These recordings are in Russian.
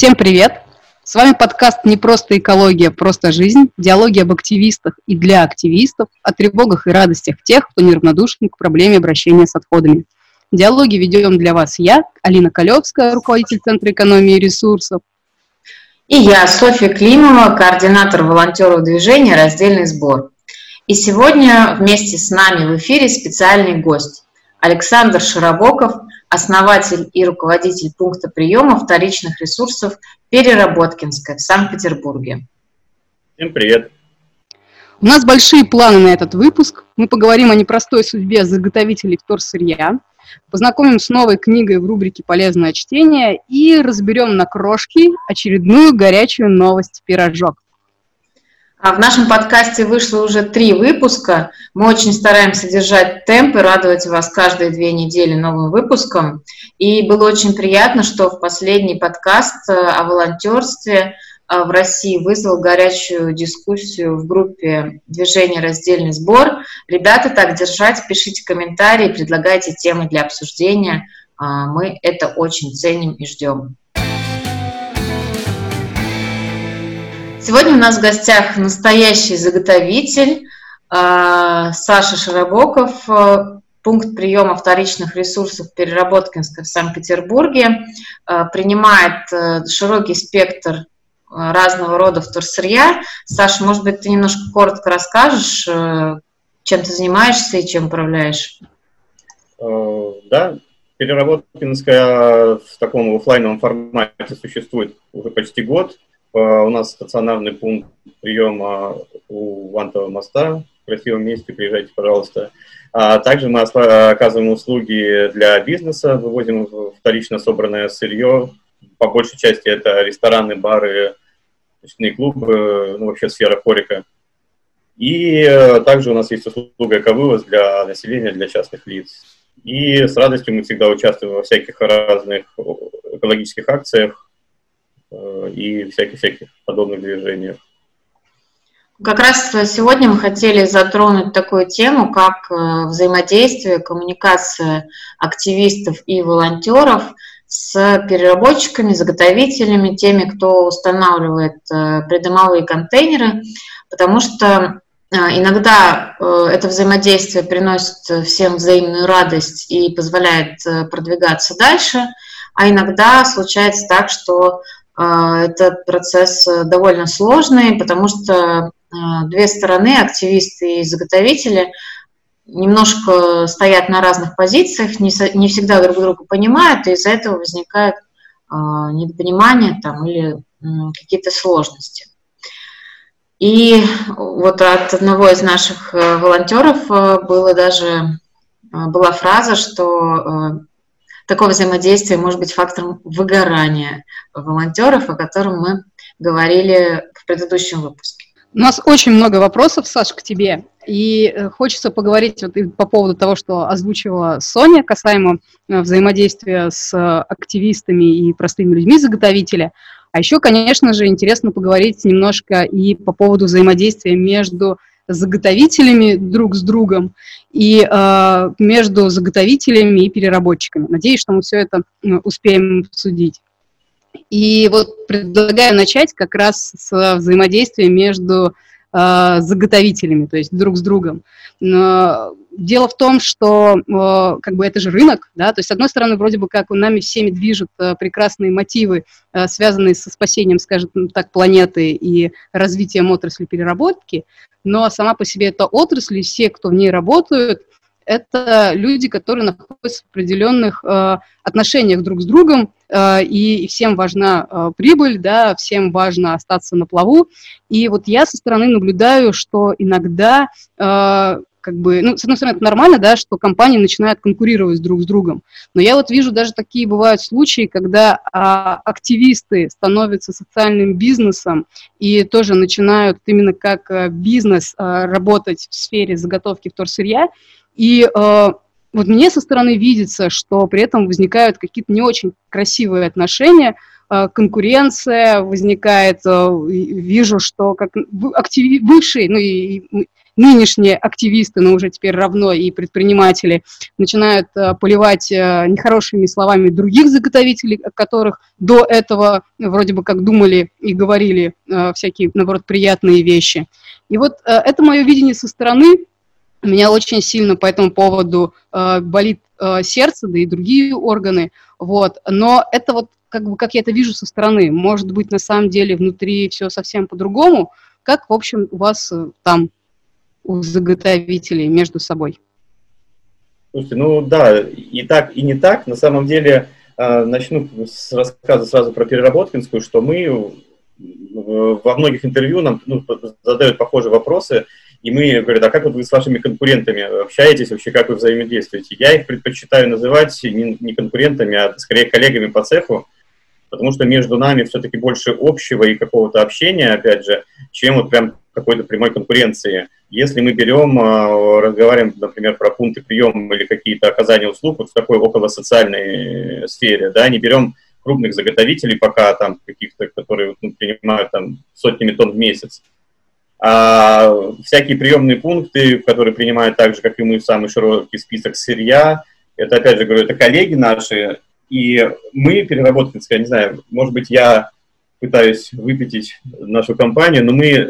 Всем привет! С вами подкаст «Не просто экология, просто жизнь», диалоги об активистах и для активистов, о тревогах и радостях тех, кто неравнодушен к проблеме обращения с отходами. Диалоги ведем для вас я, Алина Колевская, руководитель Центра экономии и ресурсов. И я, Софья Климова, координатор волонтеров движения «Раздельный сбор». И сегодня вместе с нами в эфире специальный гость Александр Широбоков, основатель и руководитель пункта приема вторичных ресурсов Переработкинская в Санкт-Петербурге. Всем привет! У нас большие планы на этот выпуск. Мы поговорим о непростой судьбе заготовителей вторсырья, познакомим с новой книгой в рубрике «Полезное чтение» и разберем на крошки очередную горячую новость «Пирожок». А в нашем подкасте вышло уже три выпуска. Мы очень стараемся держать темп и радовать вас каждые две недели новым выпуском. И было очень приятно, что в последний подкаст э, о волонтерстве э, в России вызвал горячую дискуссию в группе движения «Раздельный сбор». Ребята, так держать, пишите комментарии, предлагайте темы для обсуждения. А, мы это очень ценим и ждем. Сегодня у нас в гостях настоящий заготовитель а, Саша Широбоков, а, пункт приема вторичных ресурсов Переработкинска в Санкт-Петербурге, а, принимает э, широкий спектр разного рода вторсырья. Саша, может быть, ты немножко коротко расскажешь, э, чем ты занимаешься и чем управляешь? Э, да, Переработкинская в таком офлайновом формате существует уже почти год. Э, у нас стационарный пункт приема у Вантового моста в красивом месте, приезжайте, пожалуйста. А также мы оказываем услуги для бизнеса, вывозим вторично собранное сырье. По большей части это рестораны, бары, ночные клубы, ну вообще сфера хорика. И э, также у нас есть услуга эковывоз для населения, для частных лиц. И с радостью мы всегда участвуем во всяких разных экологических акциях, и всяких-всяких подобных движениях. Как раз сегодня мы хотели затронуть такую тему, как э, взаимодействие, коммуникация активистов и волонтеров с переработчиками, заготовителями, теми, кто устанавливает э, придомовые контейнеры, потому что иногда это взаимодействие приносит всем взаимную радость и позволяет продвигаться дальше, а иногда случается так, что этот процесс э, довольно сложный, потому что а, две стороны, активисты и заготовители, немножко стоят на разных позициях, не, не всегда друг друга понимают, и из-за этого возникает а, недопонимание там, или какие-то сложности. И вот от одного из наших э, волонтеров э, было даже, была фраза, что такое взаимодействие может быть фактором выгорания волонтеров, о котором мы говорили в предыдущем выпуске. У нас очень много вопросов, Саш, к тебе. И э, хочется поговорить вот по поводу того, что озвучивала Соня касаемо э, взаимодействия с активистами и простыми людьми заготовителя. А еще, конечно же, интересно поговорить немножко и по поводу взаимодействия между заготовителями друг с другом и э, между заготовителями и переработчиками. Надеюсь, что мы все это успеем обсудить. И вот предлагаю начать как раз с взаимодействия между э, заготовителями, то есть друг с другом. Дело в том, что э, как бы это же рынок, да, то есть с одной стороны вроде бы как нами всеми движут э, прекрасные мотивы, э, связанные со спасением, скажем так, планеты и развитием отрасли переработки, но сама по себе эта отрасль, все, кто в ней работают, это люди, которые находятся в определенных э, отношениях друг с другом, э, и, и всем важна э, прибыль, да, всем важно остаться на плаву. И вот я со стороны наблюдаю, что иногда э, как бы, ну, с одной стороны, это нормально, да, что компании начинают конкурировать друг с другом. Но я вот вижу даже такие бывают случаи, когда а, активисты становятся социальным бизнесом и тоже начинают именно как а, бизнес а, работать в сфере заготовки вторсырья. И а, вот мне со стороны видится, что при этом возникают какие-то не очень красивые отношения, конкуренция возникает, вижу, что как активи... бывшие, ну и нынешние активисты, но уже теперь равно и предприниматели, начинают э, поливать э, нехорошими словами других заготовителей, о которых до этого вроде бы как думали и говорили э, всякие, наоборот, приятные вещи. И вот это мое видение со стороны, меня очень сильно по этому поводу э, болит э, сердце, да и другие органы, вот. Но это вот как бы как я это вижу со стороны. Может быть, на самом деле внутри все совсем по-другому. Как, в общем, у вас э, там у заготовителей между собой? Слушайте, ну да, и так, и не так. На самом деле, э, начну с рассказа сразу про переработкинскую, что мы во многих интервью нам ну, задают похожие вопросы, и мы говорим, а как вот вы с вашими конкурентами общаетесь, вообще как вы взаимодействуете? Я их предпочитаю называть не, не конкурентами, а скорее коллегами по цеху, потому что между нами все-таки больше общего и какого-то общения, опять же, чем вот прям какой-то прямой конкуренции. Если мы берем, а, разговариваем, например, про пункты приема или какие-то оказания услуг вот в такой около социальной сфере, да, не берем крупных заготовителей пока там каких-то, которые ну, принимают там сотнями тонн в месяц, а всякие приемные пункты, которые принимают так же, как и мы, самый широкий список сырья, это, опять же, говорю, это коллеги наши, и мы, переработка, я не знаю, может быть, я пытаюсь выпятить нашу компанию, но мы э,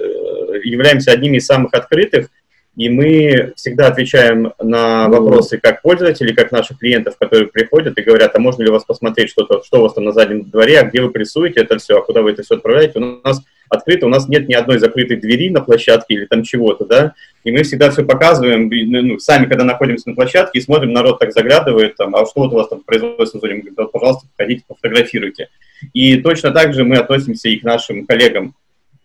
являемся одними из самых открытых и мы всегда отвечаем на вопросы как пользователей, как наших клиентов, которые приходят и говорят, а можно ли у вас посмотреть что-то, что у вас там на заднем дворе, а где вы прессуете это все, а куда вы это все отправляете. У нас открыто, у нас нет ни одной закрытой двери на площадке или там чего-то, да, и мы всегда все показываем, ну, ну, сами, когда находимся на площадке и смотрим, народ так заглядывает, там, а что вот у вас там в производственной зоне, мы говорим, пожалуйста, подходите, пофотографируйте. И точно так же мы относимся и к нашим коллегам,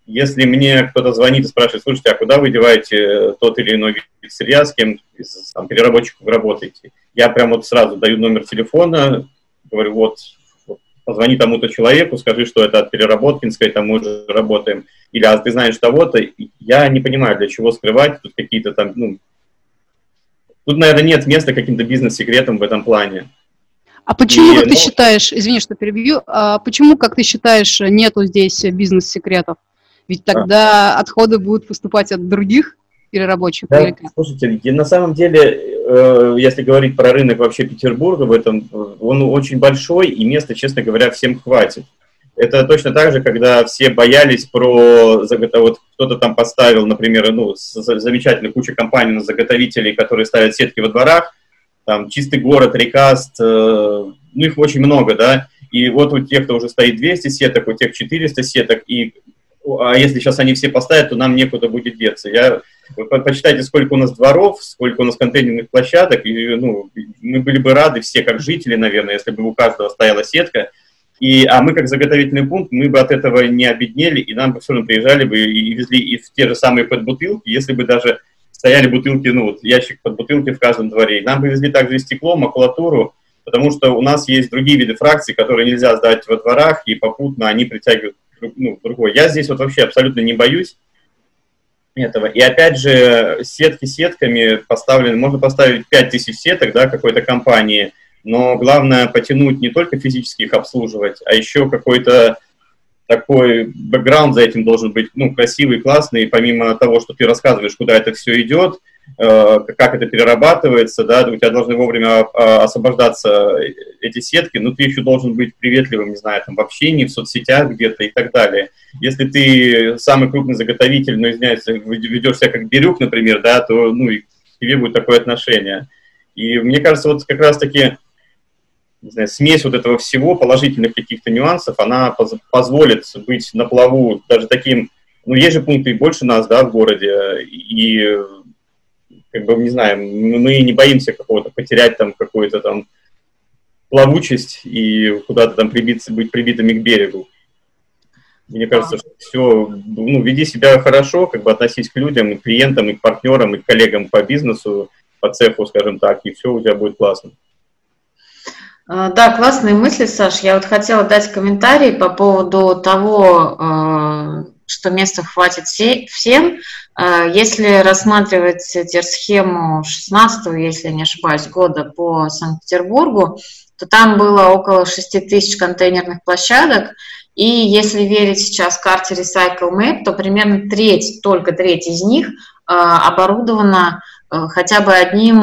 если мне кто-то звонит и спрашивает, слушайте, а куда вы деваете э, тот или иной вид сырья, с кем из там, переработчиков работаете, я прям вот сразу даю номер телефона, говорю, вот позвони тому-то человеку, скажи, что это от Переработкинской, там мы уже работаем, или а ты знаешь того-то, я не понимаю, для чего скрывать тут какие-то там, ну, тут, наверное, нет места каким-то бизнес-секретам в этом плане. А почему, и, как ну, ты считаешь, извини, что перебью, а почему, как ты считаешь, нету здесь бизнес-секретов? Ведь тогда а. отходы будут поступать от других переработчиков. Да, слушайте, на самом деле, э, если говорить про рынок вообще Петербурга, в этом он очень большой, и места, честно говоря, всем хватит. Это точно так же, когда все боялись про вот кто-то там поставил, например, ну, замечательная куча компаний на заготовителей, которые ставят сетки во дворах, там чистый город, рекаст, э, ну их очень много, да, и вот у тех, кто уже стоит 200 сеток, у тех 400 сеток, и а если сейчас они все поставят, то нам некуда будет деться. Я, вы почитайте, сколько у нас дворов, сколько у нас контейнерных площадок, и ну, мы были бы рады все, как жители, наверное, если бы у каждого стояла сетка, и, а мы, как заготовительный пункт, мы бы от этого не обеднели, и нам бы все равно приезжали бы и везли и в те же самые подбутылки, если бы даже стояли бутылки, ну вот ящик под бутылки в каждом дворе. Нам бы везли также и стекло, макулатуру, потому что у нас есть другие виды фракций, которые нельзя сдать во дворах, и попутно они притягивают ну, другой. Я здесь вот вообще абсолютно не боюсь этого. И опять же, сетки сетками поставлены, можно поставить 5000 сеток, да, какой-то компании, но главное потянуть не только физически их обслуживать, а еще какой-то такой бэкграунд за этим должен быть, ну, красивый, классный, помимо того, что ты рассказываешь, куда это все идет, как это перерабатывается, да, у тебя должны вовремя а, освобождаться эти сетки, но ты еще должен быть приветливым, не знаю, там, в общении, в соцсетях где-то и так далее. Если ты самый крупный заготовитель, но, извиняюсь, ведешь себя как Бирюк, например, да, то, ну, и к тебе будет такое отношение. И мне кажется, вот как раз-таки не знаю, смесь вот этого всего, положительных каких-то нюансов, она поз позволит быть на плаву даже таким, ну, есть же пункты больше нас, да, в городе, и как бы, не знаю, мы не боимся какого-то потерять там какую-то там плавучесть и куда-то там прибиться, быть прибитыми к берегу. Мне кажется, что все, ну, веди себя хорошо, как бы относись к людям, и к клиентам, и к партнерам, и к коллегам по бизнесу, по цеху, скажем так, и все у тебя будет классно. А, да, классные мысли, Саш. Я вот хотела дать комментарий по поводу того, а, что места хватит всем. А, если рассматривать схему 16 если не ошибаюсь, года по Санкт-Петербургу, то там было около 6 тысяч контейнерных площадок, и если верить сейчас карте Recycle Map, то примерно треть, только треть из них оборудована хотя бы одним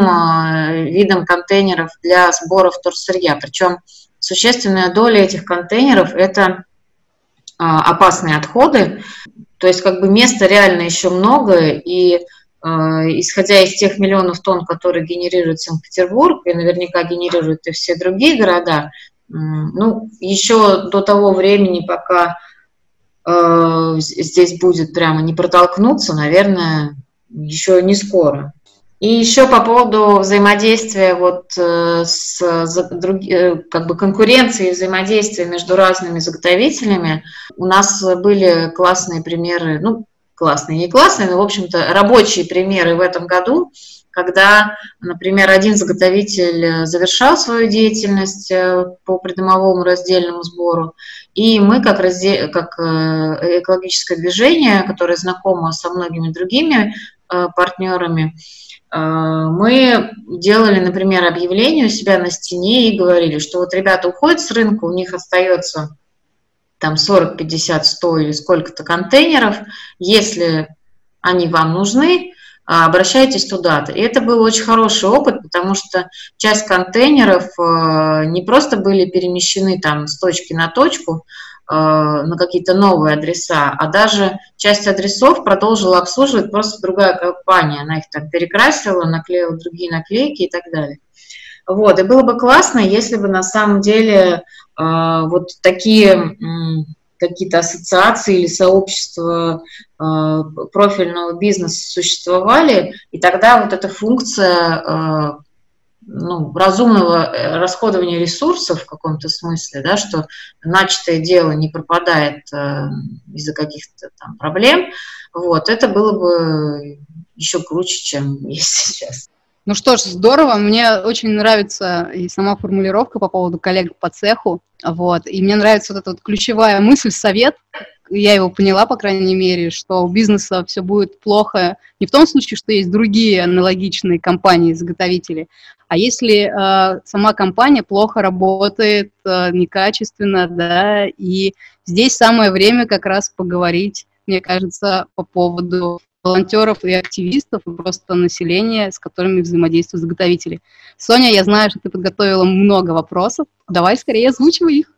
видом контейнеров для сбора вторсырья. Причем существенная доля этих контейнеров – это опасные отходы. То есть как бы места реально еще много, и исходя из тех миллионов тонн, которые генерирует Санкт-Петербург, и наверняка генерируют и все другие города, ну, еще до того времени, пока э, здесь будет прямо не протолкнуться, наверное, еще не скоро. И еще по поводу взаимодействия вот э, с э, как бы конкуренции и взаимодействия между разными заготовителями, у нас были классные примеры, ну, классные, не классные, но, в общем-то, рабочие примеры в этом году, когда, например, один заготовитель э, завершал свою деятельность по придомовому раздельному сбору, и мы, как, раздел, как экологическое движение, которое знакомо со многими другими партнерами, мы делали, например, объявление у себя на стене и говорили, что вот ребята уходят с рынка, у них остается там 40, 50, 100 или сколько-то контейнеров, если они вам нужны, а, обращайтесь туда-то. И это был очень хороший опыт, потому что часть контейнеров э, не просто были перемещены там с точки на точку, на какие-то новые адреса, а даже часть адресов продолжила обслуживать просто другая компания. Она их там перекрасила, наклеила другие наклейки и так далее. Вот, и было бы классно, если бы на самом деле э, вот такие какие-то ассоциации или сообщества э, профильного бизнеса существовали, и тогда вот эта функция э, ну, разумного э, расходования ресурсов в каком-то смысле, да, что начатое дело не пропадает э, из-за каких-то там проблем, вот, это было бы еще круче, чем есть сейчас. Ну что ж, здорово. Мне очень нравится и сама формулировка по поводу коллег по цеху. Вот. И мне нравится вот эта вот ключевая мысль, совет, я его поняла, по крайней мере, что у бизнеса все будет плохо не в том случае, что есть другие аналогичные компании-изготовители, а если э, сама компания плохо работает, э, некачественно, да, и здесь самое время как раз поговорить, мне кажется, по поводу волонтеров и активистов, и просто населения, с которыми взаимодействуют заготовители. Соня, я знаю, что ты подготовила много вопросов. Давай скорее озвучивай их.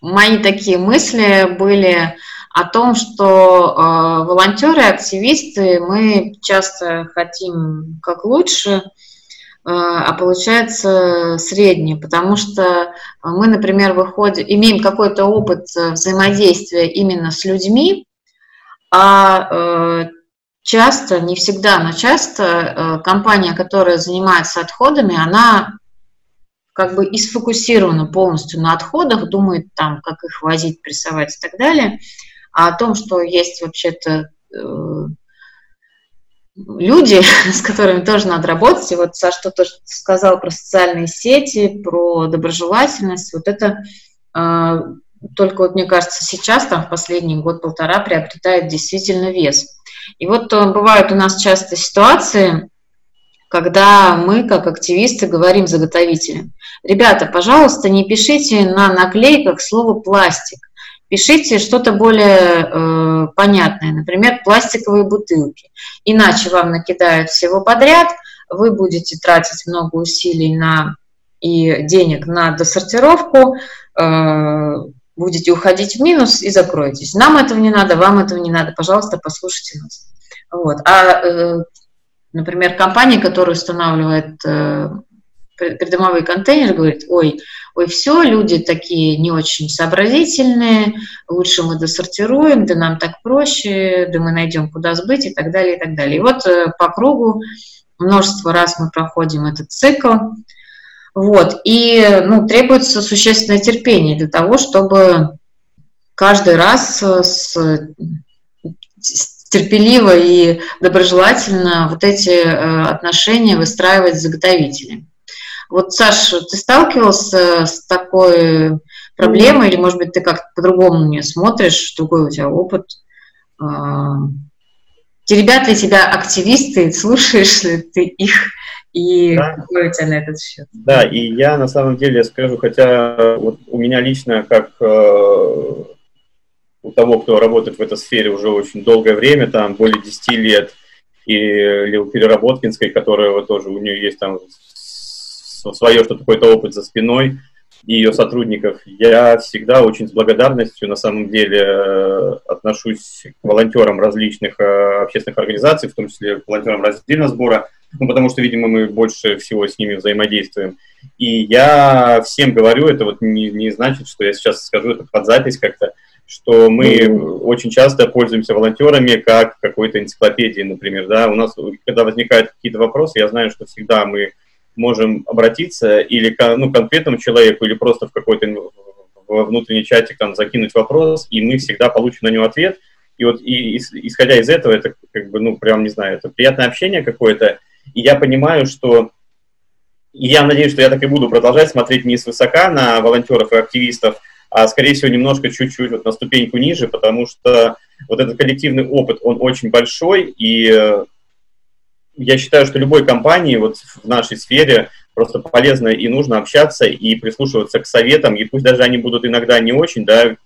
Мои такие мысли были о том, что э, волонтеры, активисты, мы часто хотим как лучше, э, а получается среднее, потому что мы, например, выходим, имеем какой-то опыт взаимодействия именно с людьми, а э, часто, не всегда, но часто э, компания, которая занимается отходами, она как бы и сфокусирована полностью на отходах, думает там, как их возить, прессовать и так далее, а о том, что есть вообще-то э, люди, с которыми тоже надо работать. И вот Саша что тоже сказал про социальные сети, про доброжелательность. Вот это э, только вот мне кажется сейчас, там в последний год-полтора приобретает действительно вес. И вот э, бывают у нас часто ситуации, когда мы, как активисты, говорим заготовителям, ребята, пожалуйста, не пишите на наклейках слово «пластик», пишите что-то более э, понятное, например, пластиковые бутылки. Иначе вам накидают всего подряд, вы будете тратить много усилий на и денег на досортировку, э, будете уходить в минус и закроетесь. Нам этого не надо, вам этого не надо, пожалуйста, послушайте нас. Вот. А, э, например, компания, которая устанавливает э, придомовые контейнеры, говорит, ой, ой, все, люди такие не очень сообразительные, лучше мы досортируем, да нам так проще, да мы найдем, куда сбыть и так далее, и так далее. И вот э, по кругу множество раз мы проходим этот цикл, вот. И ну, требуется существенное терпение для того, чтобы каждый раз э, с, с терпеливо и доброжелательно вот эти э, отношения выстраивать с заготовителем. Вот, Саша, ты сталкивался с такой проблемой, или, может быть, ты как-то по-другому мне смотришь, другой у тебя опыт? А, теребят ли тебя активисты, слушаешь ли ты их? И да. какой у тебя на этот счет? Да, и я на самом деле скажу, хотя вот у меня лично, как э, у того, кто работает в этой сфере уже очень долгое время, там более 10 лет, или у Переработкинской, которая вот тоже, у нее есть там свое что-то, какой-то опыт за спиной, и ее сотрудников. Я всегда очень с благодарностью, на самом деле, э, отношусь к волонтерам различных э, общественных организаций, в том числе к волонтерам раздельного сбора, ну, потому что, видимо, мы больше всего с ними взаимодействуем. И я всем говорю, это вот не, не значит, что я сейчас скажу это под запись как-то, что мы mm-hmm. очень часто пользуемся волонтерами как какой-то энциклопедией, например, да, у нас, когда возникают какие-то вопросы, я знаю, что всегда мы можем обратиться или к ну, конкретному человеку, или просто в какой-то внутренний чатик там закинуть вопрос, и мы всегда получим на него ответ. И вот и, исходя из этого, это как бы, ну, прям, не знаю, это приятное общение какое-то, и я понимаю, что и я надеюсь, что я так и буду продолжать смотреть не свысока на волонтеров и активистов, а, скорее всего, немножко чуть-чуть вот на ступеньку ниже, потому что вот этот коллективный опыт, он очень большой, и э, я считаю, что любой компании вот в нашей сфере просто полезно и нужно общаться и прислушиваться к советам, и пусть даже они будут иногда не очень, да,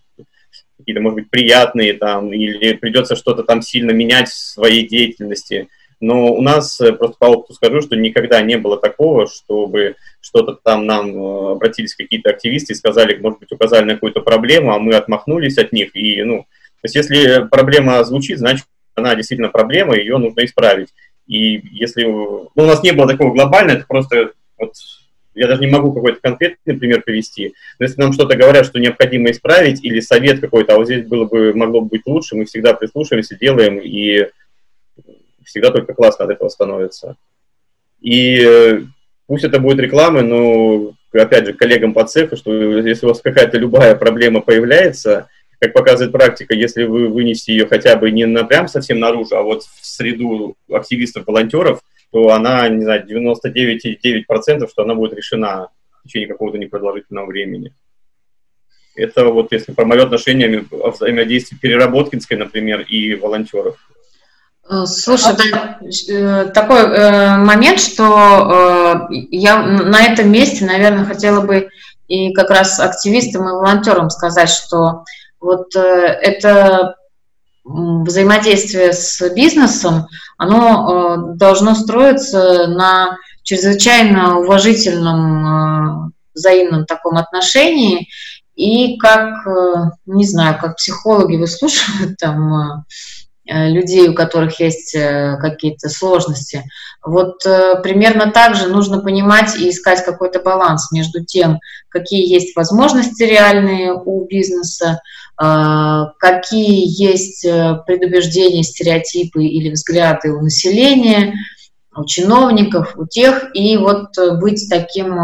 какие-то, может быть, приятные там, или придется что-то там сильно менять в своей деятельности – но у нас, э, просто по опыту скажу, что никогда не было такого, чтобы что-то там нам э, обратились какие-то активисты и сказали, может быть, указали на какую-то проблему, а мы отмахнулись от них. И, ну, то есть если проблема звучит, значит, она действительно проблема, ее нужно исправить. И если... Ну, у нас не было такого глобального, это просто... Вот, я даже не могу какой-то конкретный пример привести, но если нам что-то говорят, что необходимо исправить, или совет какой-то, а вот здесь было бы, могло бы быть лучше, мы всегда прислушиваемся, делаем, и всегда только классно от этого становится. И э, пусть это будет реклама, но, опять же, коллегам по цеху, что если у вас какая-то любая проблема появляется, как показывает практика, если вы вынесете ее хотя бы не на прям совсем наружу, а вот в среду активистов-волонтеров, то она, не знаю, 99,9%, что она будет решена в течение какого-то непродолжительного времени. Это вот если про мое отношение о взаимодействии Переработкинской, например, и волонтеров. Э, слушай, да, э, такой э, момент, что э, я на этом месте, наверное, хотела бы и как раз активистам и волонтерам сказать, что вот э, это взаимодействие с бизнесом, оно э, должно строиться на чрезвычайно уважительном э, взаимном таком отношении, и как, не знаю, как психологи выслушивают там людей, у которых есть э, какие-то сложности. Вот э, примерно так же нужно понимать и искать какой-то баланс между тем, какие есть возможности реальные у бизнеса, какие есть предубеждения, стереотипы или взгляды у населения, у чиновников, у тех, и вот быть таким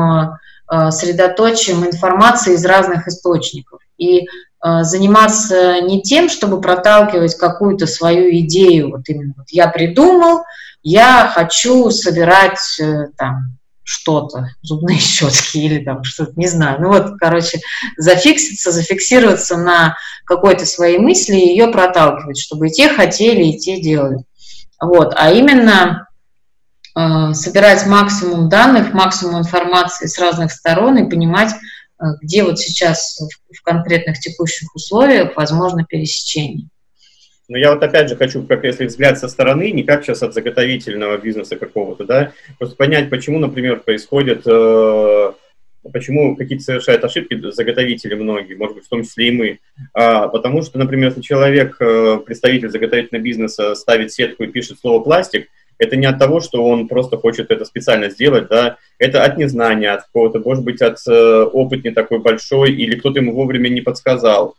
средоточием информации из разных источников. И Э, заниматься не тем, чтобы проталкивать какую-то свою идею, вот именно вот я придумал, я хочу собирать э, там что-то, зубные щетки или там что-то, не знаю. Ну вот, короче, зафикситься, зафиксироваться на какой-то своей мысли и ее проталкивать, чтобы и те хотели, и те делали. Вот, а именно э, собирать максимум данных, максимум информации с разных сторон и понимать, Э, где вот сейчас в конкретных текущих условиях возможно пересечение. Но я вот опять же хочу, как если взгляд со стороны, не как сейчас от заготовительного бизнеса какого-то, да, просто понять, почему, например, происходит, э, почему какие-то совершают ошибки заготовители многие, может быть, в том числе и мы. А, потому что, например, если человек, э, представитель заготовительного бизнеса, ставит сетку и пишет слово «пластик», это не от того, что он просто хочет это специально сделать, да, это от незнания, от какого-то, может быть, от э, опыт не такой большой, или кто-то ему вовремя не подсказал.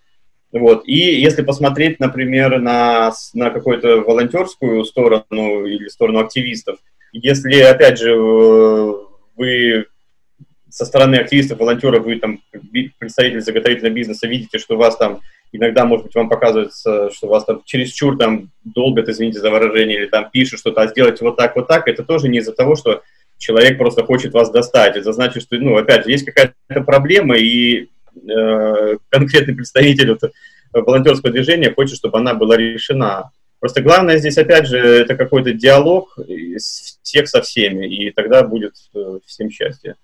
Вот. И если посмотреть, например, на, на какую-то волонтерскую сторону или сторону активистов, если, опять же, вы со стороны активистов, волонтеров, вы там представитель заготовительного бизнеса, видите, что вас там иногда, может быть, вам показывается, что вас там чересчур там долго, извините за выражение, или там пишут что-то, а сделать вот так, вот так, это тоже не из-за того, что человек просто хочет вас достать. Это значит, что, ну, опять же, есть какая-то проблема, и э, конкретный представитель вот, волонтерского движения хочет, чтобы она была решена. Просто главное здесь, опять же, это какой-то диалог всех со всеми, и тогда будет э, всем счастье.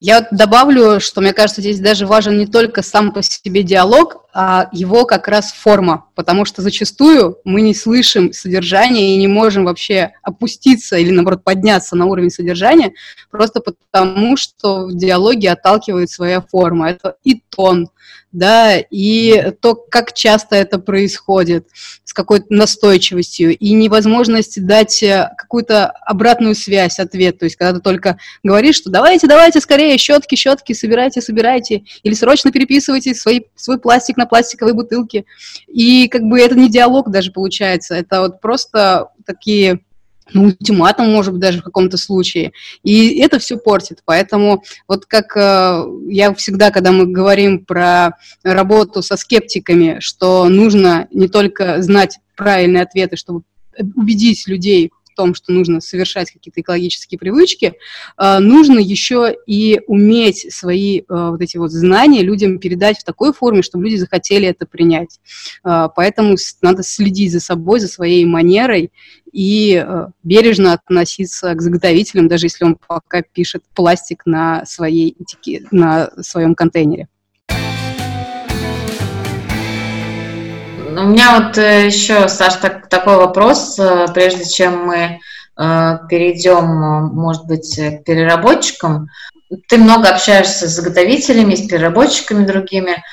Я добавлю, что мне кажется, здесь даже важен не только сам по себе диалог, его как раз форма, потому что зачастую мы не слышим содержание и не можем вообще опуститься или, наоборот, подняться на уровень содержания, просто потому что в диалоге отталкивает своя форма. Это и тон, да, и то, как часто это происходит, с какой-то настойчивостью, и невозможность дать э, какую-то обратную связь, ответ, то есть когда ты только говоришь, что давайте, давайте скорее, щетки, щетки, собирайте, собирайте, или срочно переписывайте свои, свой пластик на пластиковые бутылки, и как бы это не диалог даже получается, это вот просто такие ну, ультиматум, может быть, даже в каком-то случае. И это все портит. Поэтому вот как э, я всегда, когда мы говорим про работу со скептиками, что нужно не только знать правильные ответы, чтобы убедить людей том, что нужно совершать какие-то экологические привычки, э, нужно еще и уметь свои э, вот эти вот знания людям передать в такой форме, чтобы люди захотели это принять. Э, поэтому надо следить за собой, за своей манерой и бережно относиться к заготовителям, даже если он пока пишет пластик на, своей, на своем контейнере. У меня вот э, еще, Саш, так, такой вопрос, э, прежде чем мы э, перейдем, может быть, к переработчикам. Ты много общаешься с заготовителями, с переработчиками другими.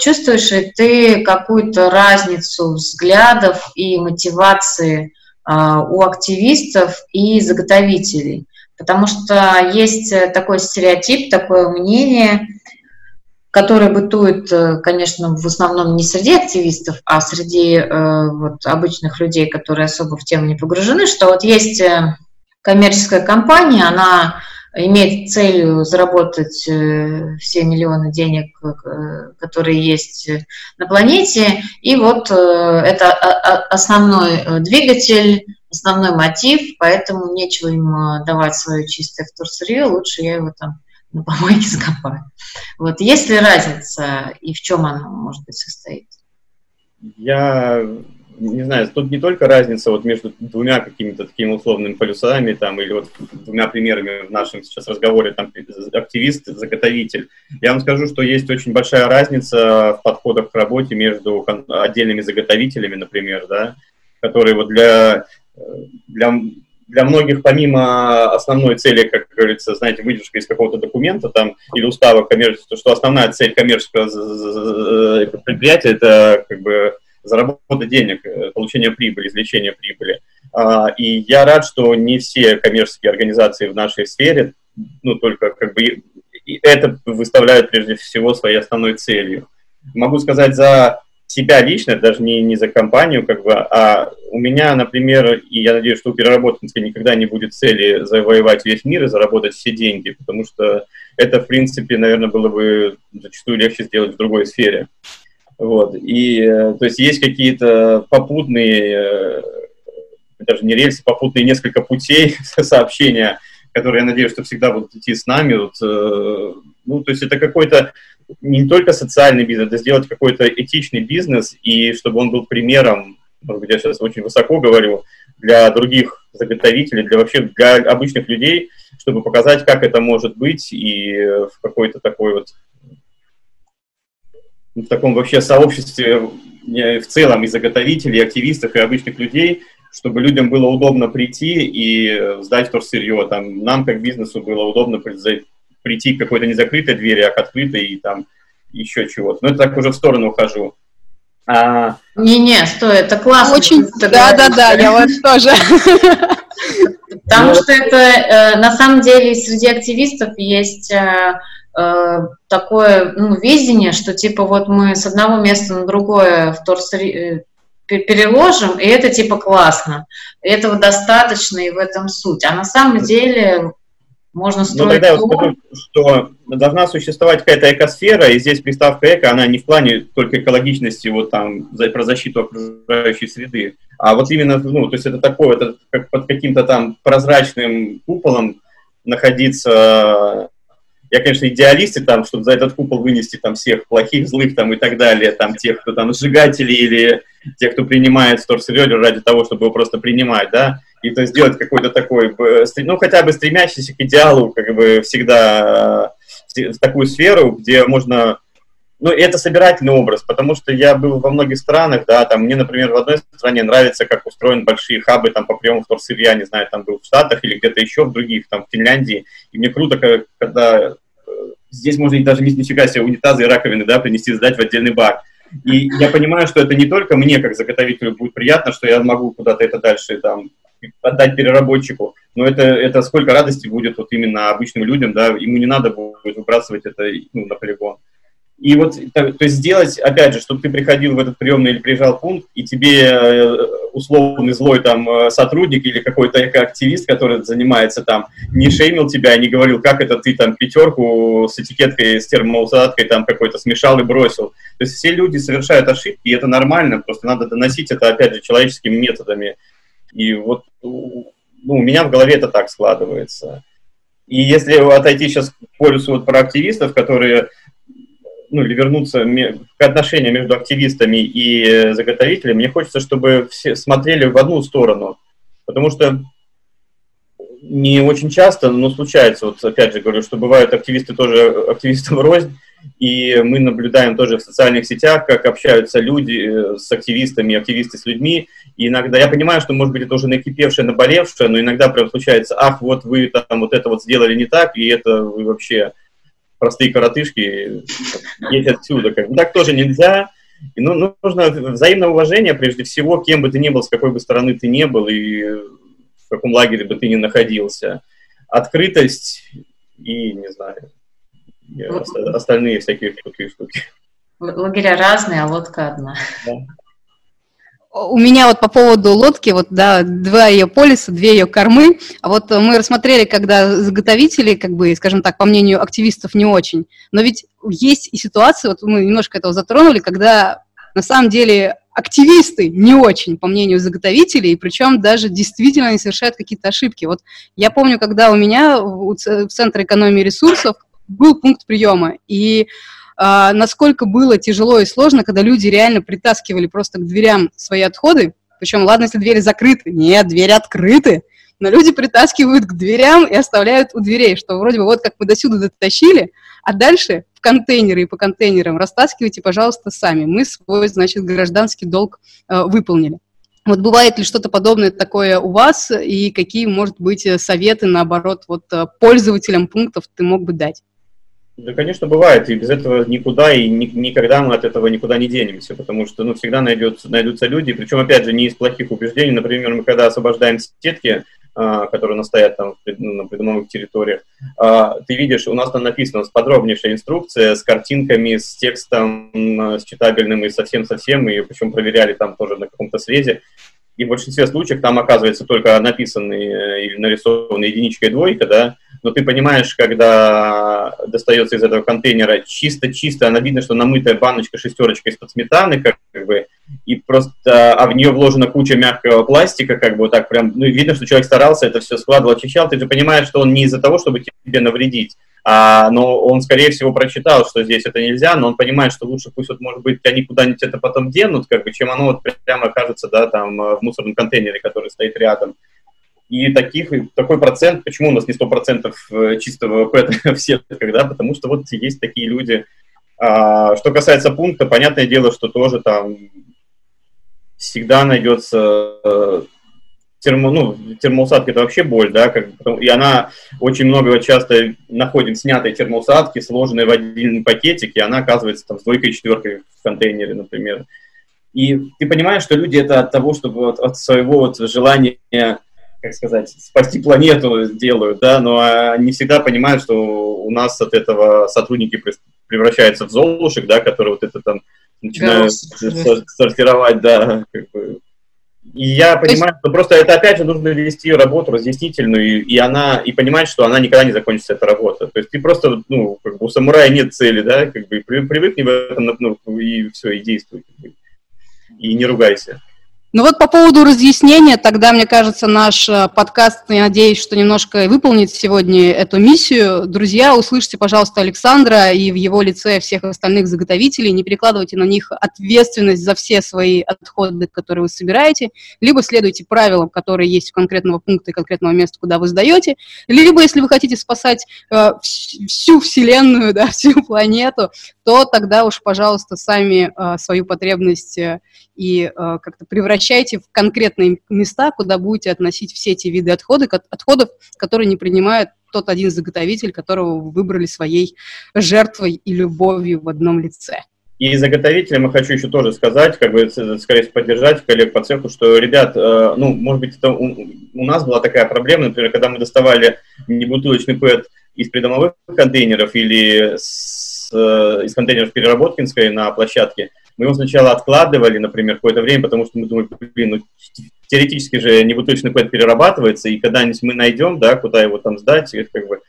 Чувствуешь ли ты какую-то разницу взглядов и мотивации у активистов и заготовителей? Потому что есть такой стереотип, такое мнение, которая бытует, э, конечно, в основном не среди активистов, а среди э, вот, обычных людей, которые особо в тему не погружены, что вот есть э, коммерческая компания, она имеет целью заработать все миллионы денег, которые есть на планете, и вот это основной двигатель, основной мотив, поэтому нечего им давать свое чистое вторсырье, лучше я его там на помойке закопаю. Вот есть ли разница и в чем она, может быть, состоит? Я не знаю, тут не только разница вот между двумя какими-то такими условными полюсами, там, или вот двумя примерами в нашем сейчас разговоре, там, активист, заготовитель. Я вам скажу, что есть очень большая разница в подходах к работе между отдельными заготовителями, например, да, которые вот для, для для многих, помимо основной цели, как говорится, знаете, выдержка из какого-то документа там или устава коммерческого, что основная цель коммерческого предприятия – это как бы заработать денег, э, получение прибыли, извлечение прибыли. А, и я рад, что не все коммерческие организации в нашей сфере, ну, только как бы это выставляют прежде всего своей основной целью. Могу сказать за себя лично, даже не, не за компанию, как бы, а у меня, например, и я надеюсь, что у переработки никогда не будет цели завоевать весь мир и заработать все деньги, потому что это, в принципе, наверное, было бы зачастую легче сделать в другой сфере. Вот. И, э, то есть, есть какие-то попутные, э, даже не рельсы, попутные несколько путей сообщения, которые, я надеюсь, что всегда будут идти с нами. Вот, э, ну, то есть, это какой-то не только социальный бизнес, а сделать какой-то этичный бизнес, и чтобы он был примером, может быть, я сейчас очень высоко говорю, для других заготовителей, для вообще для обычных людей, чтобы показать, как это может быть, и в какой-то такой вот в таком вообще сообществе в целом и заготовителей, и активистов, и обычных людей, чтобы людям было удобно прийти и сдать вторсырье. Там, нам, как бизнесу, было удобно прийти к какой-то не закрытой двери, а к открытой и там еще чего-то. Но это так уже в сторону ухожу. А... Не-не, стой, это классно. Очень, да-да-да, я вот тоже. Потому что это, э, на самом деле, среди активистов есть э, э, такое ну, видение, что типа вот мы с одного места на другое в торсри переложим, и это типа классно. Этого достаточно, и в этом суть. А на самом деле можно строить... Ну, тогда я скажу, что должна существовать какая-то экосфера, и здесь приставка эко, она не в плане только экологичности, вот там, за, про защиту окружающей среды, а вот именно, ну, то есть это такое, это как под каким-то там прозрачным куполом находиться. Я, конечно, идеалист, и там, чтобы за этот купол вынести там всех плохих, злых там и так далее, там тех, кто там сжигатели или тех, кто принимает вторсырье ради того, чтобы его просто принимать, да, и то сделать какой-то такой, ну, хотя бы стремящийся к идеалу, как бы всегда э, в такую сферу, где можно ну, это собирательный образ, потому что я был во многих странах, да, там мне, например, в одной стране нравится, как устроены большие хабы там по приему вторсырья, не знаю, там был в Штатах или где-то еще, в других, там в Финляндии, и мне круто, когда э, здесь можно даже нифига себе унитазы и раковины, да, принести, сдать в отдельный бак. И я понимаю, что это не только мне, как заготовителю, будет приятно, что я могу куда-то это дальше там отдать переработчику, но это, это сколько радости будет вот именно обычным людям, да, ему не надо будет выбрасывать это ну, на полигон. И вот, то, есть сделать, опять же, чтобы ты приходил в этот приемный или приезжал пункт, и тебе э, условный злой там э, сотрудник или какой-то активист, который занимается там, не шеймил тебя, не говорил, как это ты там пятерку с этикеткой, с термоусадкой там какой-то смешал и бросил. То есть все люди совершают ошибки, и это нормально, просто надо доносить это, опять же, человеческими методами. И вот ну, у меня в голове это так складывается. И если отойти сейчас к полюсу вот про активистов, которые ну, или вернуться к отношениям между активистами и заготовителями, мне хочется, чтобы все смотрели в одну сторону, потому что не очень часто, но случается, вот опять же говорю, что бывают активисты тоже активистам рознь, и мы наблюдаем тоже в социальных сетях, как общаются люди э, с активистами, активисты с людьми. И иногда я понимаю, что, может быть, это уже накипевшее, наболевшее, но иногда прям случается, ах, вот вы там вот это вот сделали не так, и это вы вообще простые коротышки, есть отсюда. Как. Так тоже нельзя. И, ну, нужно взаимное уважение, прежде всего, кем бы ты ни был, с какой бы стороны ты не был и в каком лагере бы ты ни находился. Открытость и, не знаю, остальные всякие штуки. штуки. Лагеря разные, а лодка одна. Да у меня вот по поводу лодки, вот, да, два ее полиса, две ее кормы, а вот мы рассмотрели, когда заготовители, как бы, скажем так, по мнению активистов, не очень, но ведь есть и ситуации, вот мы немножко этого затронули, когда на самом деле активисты не очень, по мнению заготовителей, причем даже действительно они совершают какие-то ошибки. Вот я помню, когда у меня в Центре экономии ресурсов был пункт приема, и а, насколько было тяжело и сложно, когда люди реально притаскивали просто к дверям свои отходы, причем, ладно, если двери закрыты, нет, двери открыты, но люди притаскивают к дверям и оставляют у дверей, что вроде бы вот как мы до сюда дотащили, а дальше в контейнеры и по контейнерам растаскивайте, пожалуйста, сами. Мы свой, значит, гражданский долг э, выполнили. Вот бывает ли что-то подобное такое у вас, и какие, может быть, советы, наоборот, вот э, пользователям пунктов ты мог бы дать? Да, конечно, бывает, и без этого никуда, и ни, никогда мы от этого никуда не денемся, потому что, ну, всегда найдется, найдутся люди, причем, опять же, не из плохих убеждений, например, мы когда освобождаем сетки, а, которые у нас стоят там ну, на придомовых территориях, а, ты видишь, у нас там написано подробнейшая инструкция с картинками, с текстом, с читабельным и совсем-совсем, и причем проверяли там тоже на каком-то срезе, и в большинстве случаев там оказывается только написанный э, или нарисованный единичка и двойка, да, но ты понимаешь, когда достается из этого контейнера чисто-чисто, она видно, что намытая баночка шестерочка из-под сметаны, как, как бы, и просто, а в нее вложена куча мягкого пластика, как бы вот так прям, ну, видно, что человек старался, это все складывал, очищал, ты же понимаешь, что он не из-за того, чтобы тебе навредить, а, но он, скорее всего, прочитал, что здесь это нельзя, но он понимает, что лучше пусть, вот, может быть, они куда-нибудь это потом денут, как бы, чем оно вот прямо окажется, да, там, в мусорном контейнере, который стоит рядом. И таких, такой процент, почему у нас не 100% э, чистого ВВП в сетках, да, потому что вот есть такие люди. А, что касается пункта, понятное дело, что тоже там всегда найдется э, термо, ну, термоусадки это вообще боль, да, как, и она очень много часто находит снятой термоусадки, сложенной в один пакетик, и она оказывается там с двойкой и четверкой в контейнере, например. И ты понимаешь, что люди это от того, чтобы от, от своего вот желания, как сказать, спасти планету делают, да, но не всегда понимают, что у нас от этого сотрудники превращаются в золушек, да, которые вот это там начинают сортировать, да, как бы и я понимаю, что просто это опять же нужно вести работу разъяснительную, и, и она, и понимать, что она никогда не закончится, эта работа. То есть ты просто, ну, как бы у самурая нет цели, да, как бы при, привыкни в этом, ну, и все, и действуй, как бы, и не ругайся. Ну вот по поводу разъяснения, тогда, мне кажется, наш э, подкаст, я надеюсь, что немножко выполнит сегодня эту миссию. Друзья, услышьте, пожалуйста, Александра и в его лице всех остальных заготовителей, не перекладывайте на них ответственность за все свои отходы, которые вы собираете, либо следуйте правилам, которые есть у конкретного пункта и конкретного места, куда вы сдаете, либо, если вы хотите спасать э, всю Вселенную, да, всю планету, то тогда уж, пожалуйста, сами э, свою потребность э, и э, как-то превращайте в конкретные места, куда будете относить все эти виды отходов, отходов, которые не принимает тот один заготовитель, которого вы выбрали своей жертвой и любовью в одном лице. И заготовителям я хочу еще тоже сказать, как бы, скорее поддержать коллег по цеху, что, ребят, э, ну, может быть, это у, у нас была такая проблема, например, когда мы доставали небутылочный ПЭТ из придомовых контейнеров или с, э, из контейнеров Переработкинской на площадке, мы его сначала откладывали, например, какое-то время, потому что мы думали, блин, ну, теоретически же небутылочный пэт перерабатывается, и когда-нибудь мы найдем, да, куда его там сдать, как бы,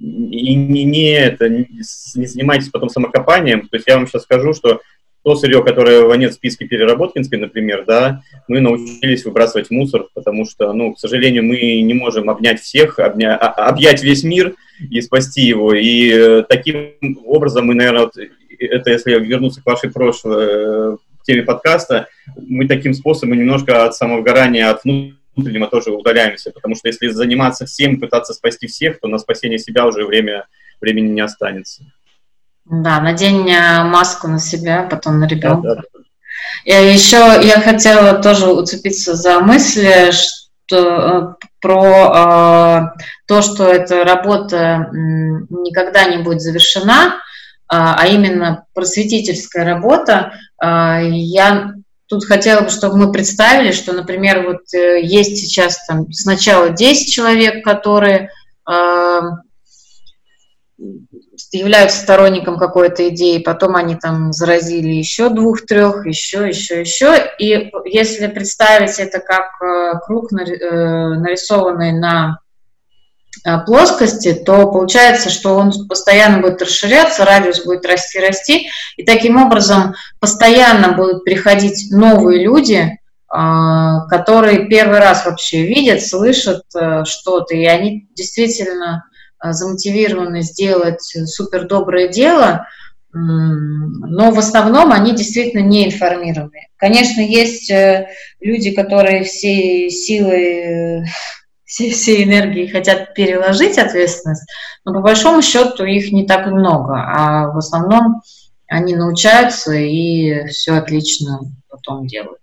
и не, не, это, не, не занимайтесь потом самокопанием. То есть я вам сейчас скажу, что то сырье, которое нет в списке переработкинской, например, да, мы научились выбрасывать мусор, потому что, ну, к сожалению, мы не можем обнять всех, обня... А, объять весь мир и спасти его. И э, таким образом мы, наверное, вот это если вернуться к вашей прошлой э, теме подкаста, мы таким способом немножко от самовгорания, от внутреннего тоже удаляемся, потому что если заниматься всем, пытаться спасти всех, то на спасение себя уже время, времени не останется. Да, надень э, маску на себя, потом на ребенка. Да, да. И еще я хотела тоже уцепиться за мысли, что э, про э, то, что эта работа никогда не будет завершена, а, а именно просветительская работа, а, я тут хотела бы, чтобы мы представили, что, например, вот э, есть сейчас там сначала 10 человек, которые а, являются сторонником какой-то идеи, потом они там заразили еще двух-трех, еще, еще, еще. И если представить это как э, круг, э, нарисованный на плоскости, то получается, что он постоянно будет расширяться, радиус будет расти, расти, и таким образом постоянно будут приходить новые люди, э, которые первый раз вообще видят, слышат э, что-то, и они действительно замотивированы сделать супер доброе дело, но в основном они действительно не информированы. Конечно, есть люди, которые всей силой все, все энергии хотят переложить ответственность, но по большому счету их не так много, а в основном они научаются и все отлично потом делают.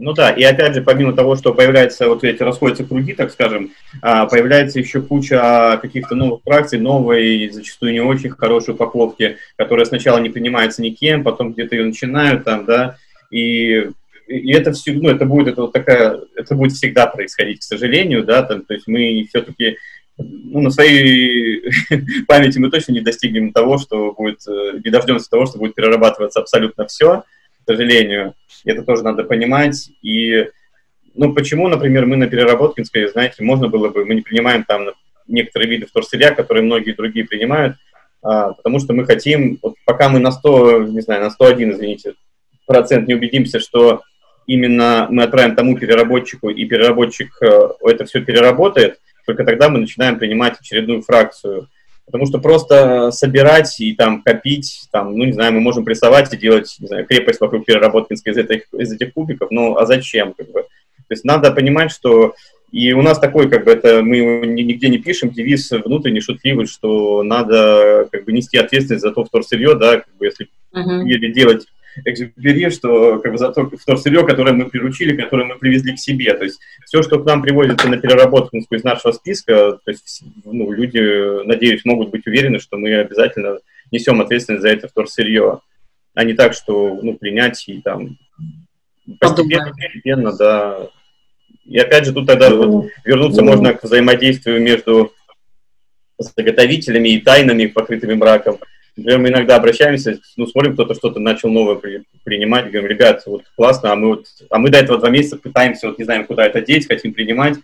Ну да, и опять же, помимо того, что появляются вот эти расходятся круги, так скажем, а, появляется еще куча каких-то новых практик, новой, зачастую не очень хорошей упаковки, которая сначала не принимается никем, потом где-то ее начинают там, да, и и это все, ну, это будет, это вот такая, это будет всегда происходить, к сожалению, да, там, то есть мы все-таки ну, на своей памяти мы точно не достигнем того, что будет, э, не дождемся того, что будет перерабатываться абсолютно все, к сожалению. Это тоже надо понимать. И, ну, почему, например, мы на Переработкинской, знаете, можно было бы, мы не принимаем там некоторые виды вторсырья, которые многие другие принимают, а, потому что мы хотим, вот пока мы на 100, не знаю, на 101, извините, процент не убедимся, что именно мы отправим тому переработчику, и переработчик э, это все переработает, только тогда мы начинаем принимать очередную фракцию. Потому что просто собирать и там копить, там, ну, не знаю, мы можем прессовать и делать, не знаю, крепость вокруг переработки из этих, из этих кубиков, ну, а зачем, как бы? То есть надо понимать, что и у нас такой, как бы, это мы нигде не пишем, девиз внутренний, шутливый, что надо, как бы, нести ответственность за то вторсырье, да, как бы, если uh-huh. или делать экзюпери, что как бы за то вторсырье, которое мы приручили, которое мы привезли к себе. То есть все, что к нам привозится на переработку из нашего списка, то есть ну, люди, надеюсь, могут быть уверены, что мы обязательно несем ответственность за это вторсырье, а не так, что ну, принять и там постепенно, постепенно, да. И опять же, тут тогда вот, вернуться можно к взаимодействию между заготовителями и тайнами, покрытыми браком. Мы иногда обращаемся, ну, смотрим, кто-то что-то начал новое при, принимать, говорим, ребят, вот классно, а мы вот, а мы до этого два месяца пытаемся, вот не знаем, куда это деть, хотим принимать.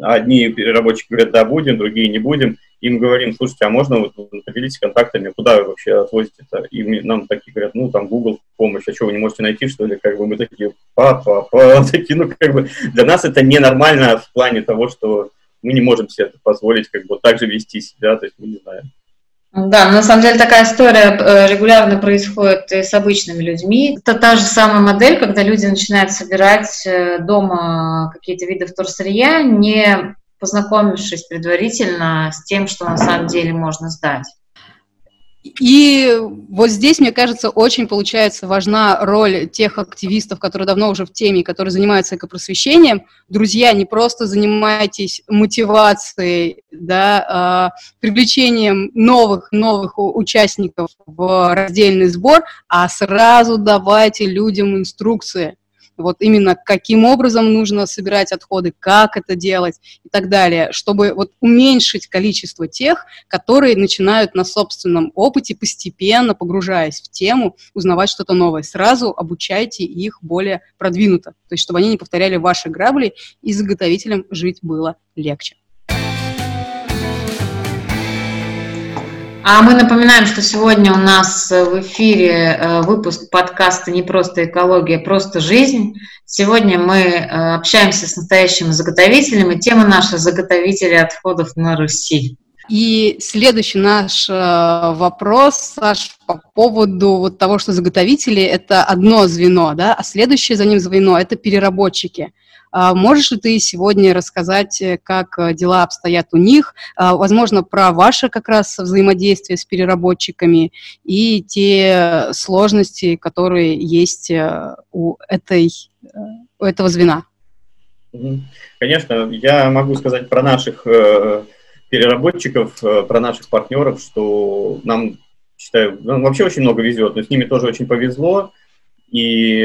Одни переработчики говорят, да, будем, другие не будем. им говорим, слушайте, а можно вот поделитесь контактами, куда вы вообще отвозите это? И нам такие говорят, ну, там, Google помощь, а что, вы не можете найти, что ли? Как бы мы такие, папа, папа, такие, ну, как бы для нас это ненормально в плане того, что мы не можем себе это позволить, как бы так же вести себя, то есть мы не знаем. Да, на самом деле такая история э, регулярно происходит и с обычными людьми. Это та же самая модель, когда люди начинают собирать э, дома какие-то виды вторсырья, не познакомившись предварительно с тем, что на самом деле можно сдать. И вот здесь, мне кажется, очень получается важна роль тех активистов, которые давно уже в теме, которые занимаются экопросвещением. Друзья, не просто занимайтесь мотивацией, да, э, привлечением новых, новых участников в раздельный сбор, а сразу давайте людям инструкции вот именно каким образом нужно собирать отходы, как это делать и так далее, чтобы вот уменьшить количество тех, которые начинают на собственном опыте, постепенно погружаясь в тему, узнавать что-то новое. Сразу обучайте их более продвинуто, то есть чтобы они не повторяли ваши грабли, и заготовителям жить было легче. А мы напоминаем, что сегодня у нас в эфире э, выпуск подкаста «Не просто экология, просто жизнь». Сегодня мы э, общаемся с настоящим заготовителем, и тема наша – заготовители отходов на Руси. И следующий наш э, вопрос, Саш, по поводу вот того, что заготовители – это одно звено, да, а следующее за ним звено – это переработчики. А можешь ли ты сегодня рассказать, э, как э, дела обстоят у них, а, возможно, про ваше как раз взаимодействие с переработчиками и те сложности, которые есть э, у, этой, у этого звена? Конечно, я могу сказать про наших переработчиков, про наших партнеров, что нам, считаю, ну, вообще очень много везет, но с ними тоже очень повезло, и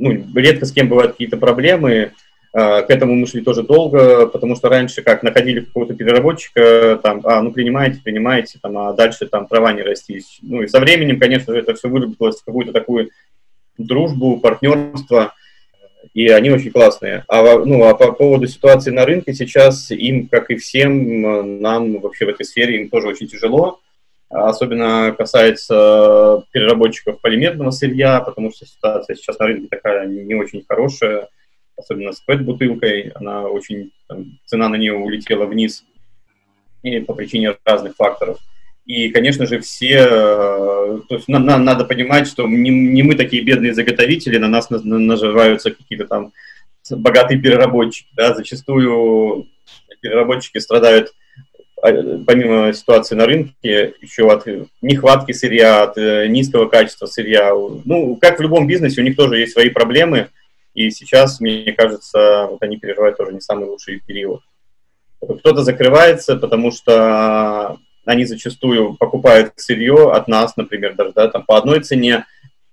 ну, редко с кем бывают какие-то проблемы. А, к этому мы шли тоже долго, потому что раньше как находили какого-то переработчика, там, а, ну, принимаете, принимаете, там, а дальше там трава не растись. Ну, и со временем, конечно же, это все выработалось в какую-то такую дружбу, партнерство, и они очень классные. А, ну, а по поводу ситуации на рынке сейчас им, как и всем, нам вообще в этой сфере им тоже очень тяжело, Особенно касается переработчиков полимерного сырья, потому что ситуация сейчас на рынке такая не очень хорошая, особенно с пэт-бутылкой, она очень, там, цена на нее улетела вниз и по причине разных факторов. И, конечно же, все, то есть на, на, надо понимать, что не, не мы такие бедные заготовители, на нас наживаются какие-то там богатые переработчики, да, зачастую переработчики страдают помимо ситуации на рынке, еще от нехватки сырья, от э, низкого качества сырья. Ну, как в любом бизнесе, у них тоже есть свои проблемы, и сейчас, мне кажется, вот они переживают тоже не самый лучший период. Кто-то закрывается, потому что они зачастую покупают сырье от нас, например, даже да, там по одной цене,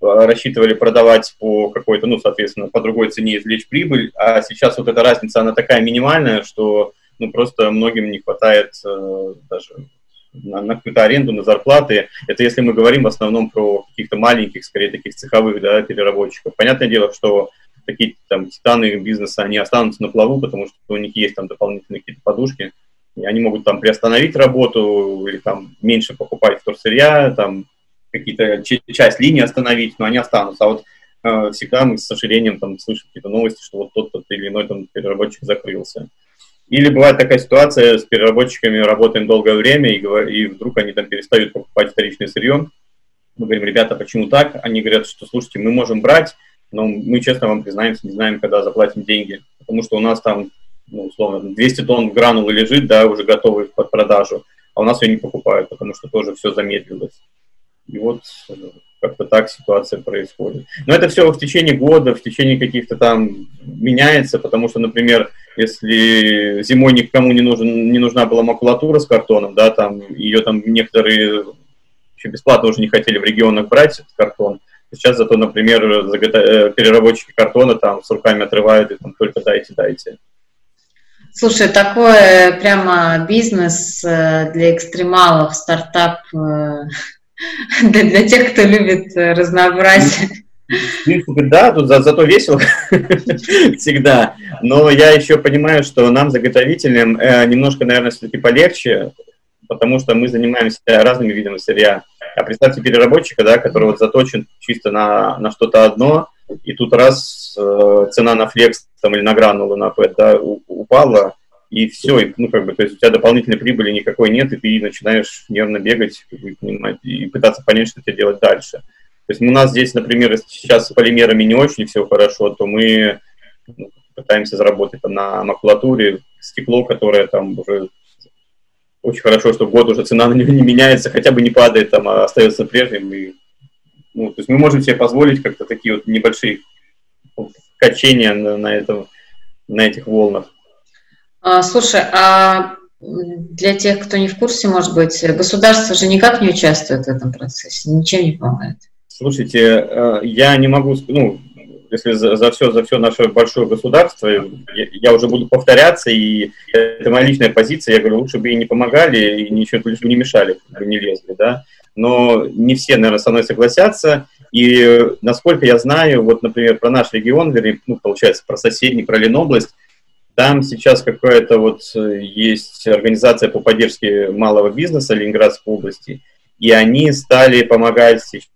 а, рассчитывали продавать по какой-то, ну, соответственно, по другой цене извлечь прибыль, а сейчас вот эта разница, она такая минимальная, что ну, просто многим не хватает э, даже на, на какую-то аренду, на зарплаты. Это если мы говорим в основном про каких-то маленьких, скорее таких цеховых да, переработчиков. Понятное дело, что такие там титаны бизнеса, они останутся на плаву, потому что у них есть там дополнительные какие-то подушки, и они могут там приостановить работу или там меньше покупать вторсырья, там какие-то часть линии остановить, но они останутся. А вот э, всегда мы с сожалением там слышим какие-то новости, что вот тот-то или иной там переработчик закрылся. Или бывает такая ситуация, с переработчиками работаем долгое время, и, и вдруг они там перестают покупать вторичное сырье. Мы говорим, ребята, почему так? Они говорят, что, слушайте, мы можем брать, но мы, честно вам признаемся, не знаем, когда заплатим деньги. Потому что у нас там, ну, условно, 200 тонн гранулы лежит, да, уже готовый под продажу, а у нас ее не покупают, потому что тоже все замедлилось. И вот э, как-то так ситуация происходит. Но это все в течение года, в течение каких-то там меняется, потому что, например, если зимой никому не, нужен, не нужна была макулатура с картоном, да, там ее там некоторые еще бесплатно уже не хотели в регионах брать этот картон. Сейчас зато, например, э, переработчики картона там с руками отрывают и там только дайте, дайте. Слушай, такой прямо бизнес э, для экстремалов, стартап э, для, для тех, кто любит разнообразие. Да, тут за, зато весело всегда. Но я еще понимаю, что нам, заготовителям, э, немножко, наверное, все-таки полегче, потому что мы занимаемся разными видами сырья. А представьте переработчика, да, который вот заточен чисто на, на что-то одно, и тут раз э, цена на флекс там, или на гранулы на PET да, упала, и все, и, ну, как бы, то есть у тебя дополнительной прибыли никакой нет, и ты начинаешь нервно бегать и, понимать, и пытаться понять, что тебе делать дальше. То есть у нас здесь, например, сейчас с полимерами не очень все хорошо, то мы ну, пытаемся заработать там, на макулатуре стекло, которое там уже очень хорошо, что год уже цена на него не меняется, хотя бы не падает, там, а остается прежним. И, ну, то есть мы можем себе позволить как-то такие вот небольшие качения на, на, этом, на этих волнах. А, слушай, а для тех, кто не в курсе, может быть, государство же никак не участвует в этом процессе, ничем не помогает. Слушайте, э, я не могу, ну, если за, за все, за все наше большое государство, я, я уже буду повторяться, и это моя личная позиция, я говорю, лучше бы и не помогали, и ничего лишь бы не мешали, не лезли, да. Но не все, наверное, со мной согласятся, и насколько я знаю, вот, например, про наш регион, ну, получается, про соседний, про Ленобласть, там сейчас какая-то вот э, есть организация по поддержке малого бизнеса Ленинградской области, и они стали помогать сейчас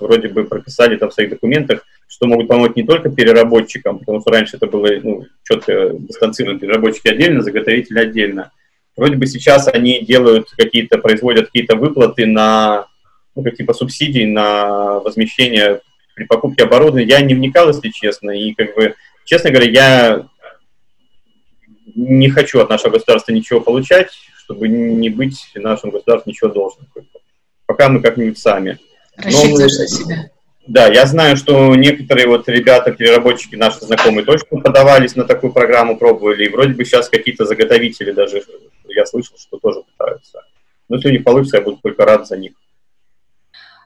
вроде бы прописали там в своих документах, что могут помочь не только переработчикам, потому что раньше это было ну, четко дистанцировано, переработчики отдельно, заготовители отдельно. Вроде бы сейчас они делают какие-то, производят какие-то выплаты на, ну, как типа субсидий на возмещение при покупке оборудования. Я не вникал, если честно, и как бы, честно говоря, я не хочу от нашего государства ничего получать, чтобы не быть нашему государству ничего должным. Пока мы как-нибудь сами. Рассчитываешь на себя. Да, я знаю, что некоторые вот ребята, переработчики наши знакомые точно подавались на такую программу, пробовали, и вроде бы сейчас какие-то заготовители даже, я слышал, что тоже пытаются. Но если у них получится, я буду только рад за них.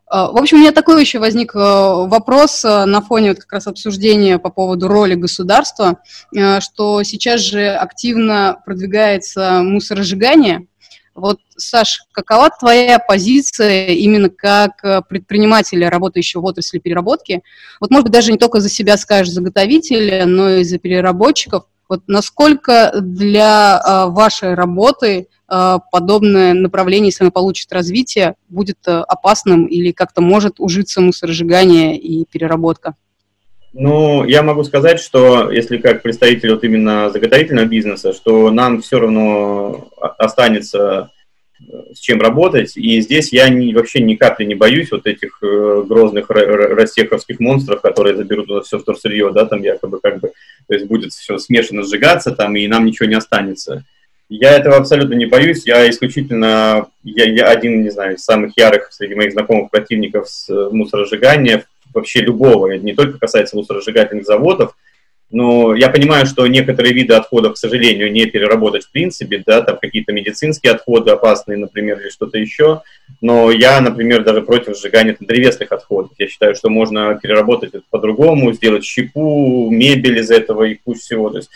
А, в общем, у меня такой еще возник э, вопрос э, на фоне вот как раз обсуждения по поводу роли государства, э, что сейчас же активно продвигается мусоросжигание, вот, Саш, какова твоя позиция именно как э, предпринимателя, работающего в отрасли переработки? Вот, может быть, даже не только за себя скажешь заготовителя, но и за переработчиков. Вот насколько для э, вашей работы э, подобное направление, если оно получит развитие, будет э, опасным или как-то может ужиться мусоросжигание и переработка? Ну, я могу сказать, что если как представитель вот именно заготовительного бизнеса, что нам все равно останется э, с чем работать, и здесь я не, вообще ни капли не боюсь вот этих э, грозных растеховских монстров, которые заберут у нас все да, там якобы как бы, то есть будет все смешано сжигаться там, и нам ничего не останется. Я этого абсолютно не боюсь, я исключительно, я, я один, не знаю, из самых ярых среди моих знакомых противников с э, мусоросжигания, вообще любого, не только касается мусоросжигательных заводов, но я понимаю, что некоторые виды отходов, к сожалению, не переработать в принципе, да, там какие-то медицинские отходы опасные, например, или что-то еще, но я, например, даже против сжигания древесных отходов. Я считаю, что можно переработать это по-другому, сделать щепу, мебель из этого и кучу всего. То есть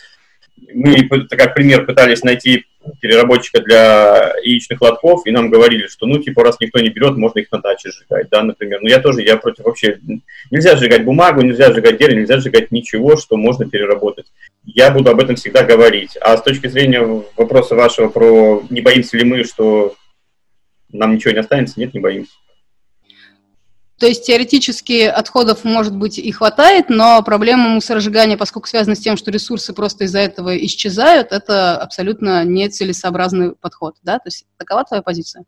мы, как пример, пытались найти переработчика для яичных лотков, и нам говорили, что, ну, типа, раз никто не берет, можно их на даче сжигать, да, например. Но я тоже, я против вообще... Нельзя сжигать бумагу, нельзя сжигать дерево, нельзя сжигать ничего, что можно переработать. Я буду об этом всегда говорить. А с точки зрения вопроса вашего про не боимся ли мы, что нам ничего не останется, нет, не боимся. То есть теоретически отходов, может быть, и хватает, но проблема мусоросжигания, поскольку связана с тем, что ресурсы просто из-за этого исчезают, это абсолютно нецелесообразный подход, да? То есть такова твоя позиция?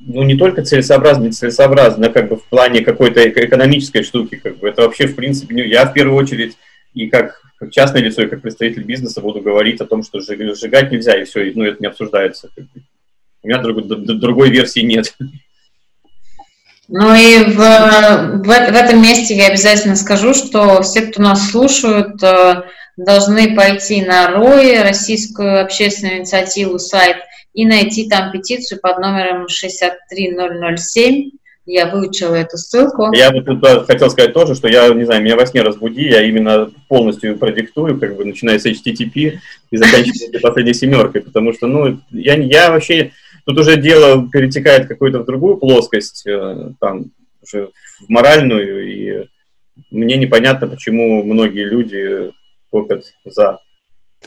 Ну, не только целесообразно, нецелесообразно, как бы в плане какой-то экономической штуки, как бы это вообще, в принципе, я в первую очередь и как частное лицо, и как представитель бизнеса буду говорить о том, что сжигать нельзя, и все, ну, это не обсуждается. У меня другой, другой версии нет. Ну и в, в, в этом месте я обязательно скажу, что все, кто нас слушают, э, должны пойти на РОИ, Российскую общественную инициативу, сайт, и найти там петицию под номером 63007. Я выучила эту ссылку. Я вот тут хотел сказать тоже, что я, не знаю, меня во сне разбуди, я именно полностью продиктую, как бы начиная с HTTP и заканчивая последней семеркой, потому что, ну, я, я вообще Тут уже дело перетекает какую-то в другую плоскость, э, там, уже в моральную, и мне непонятно, почему многие люди топят за.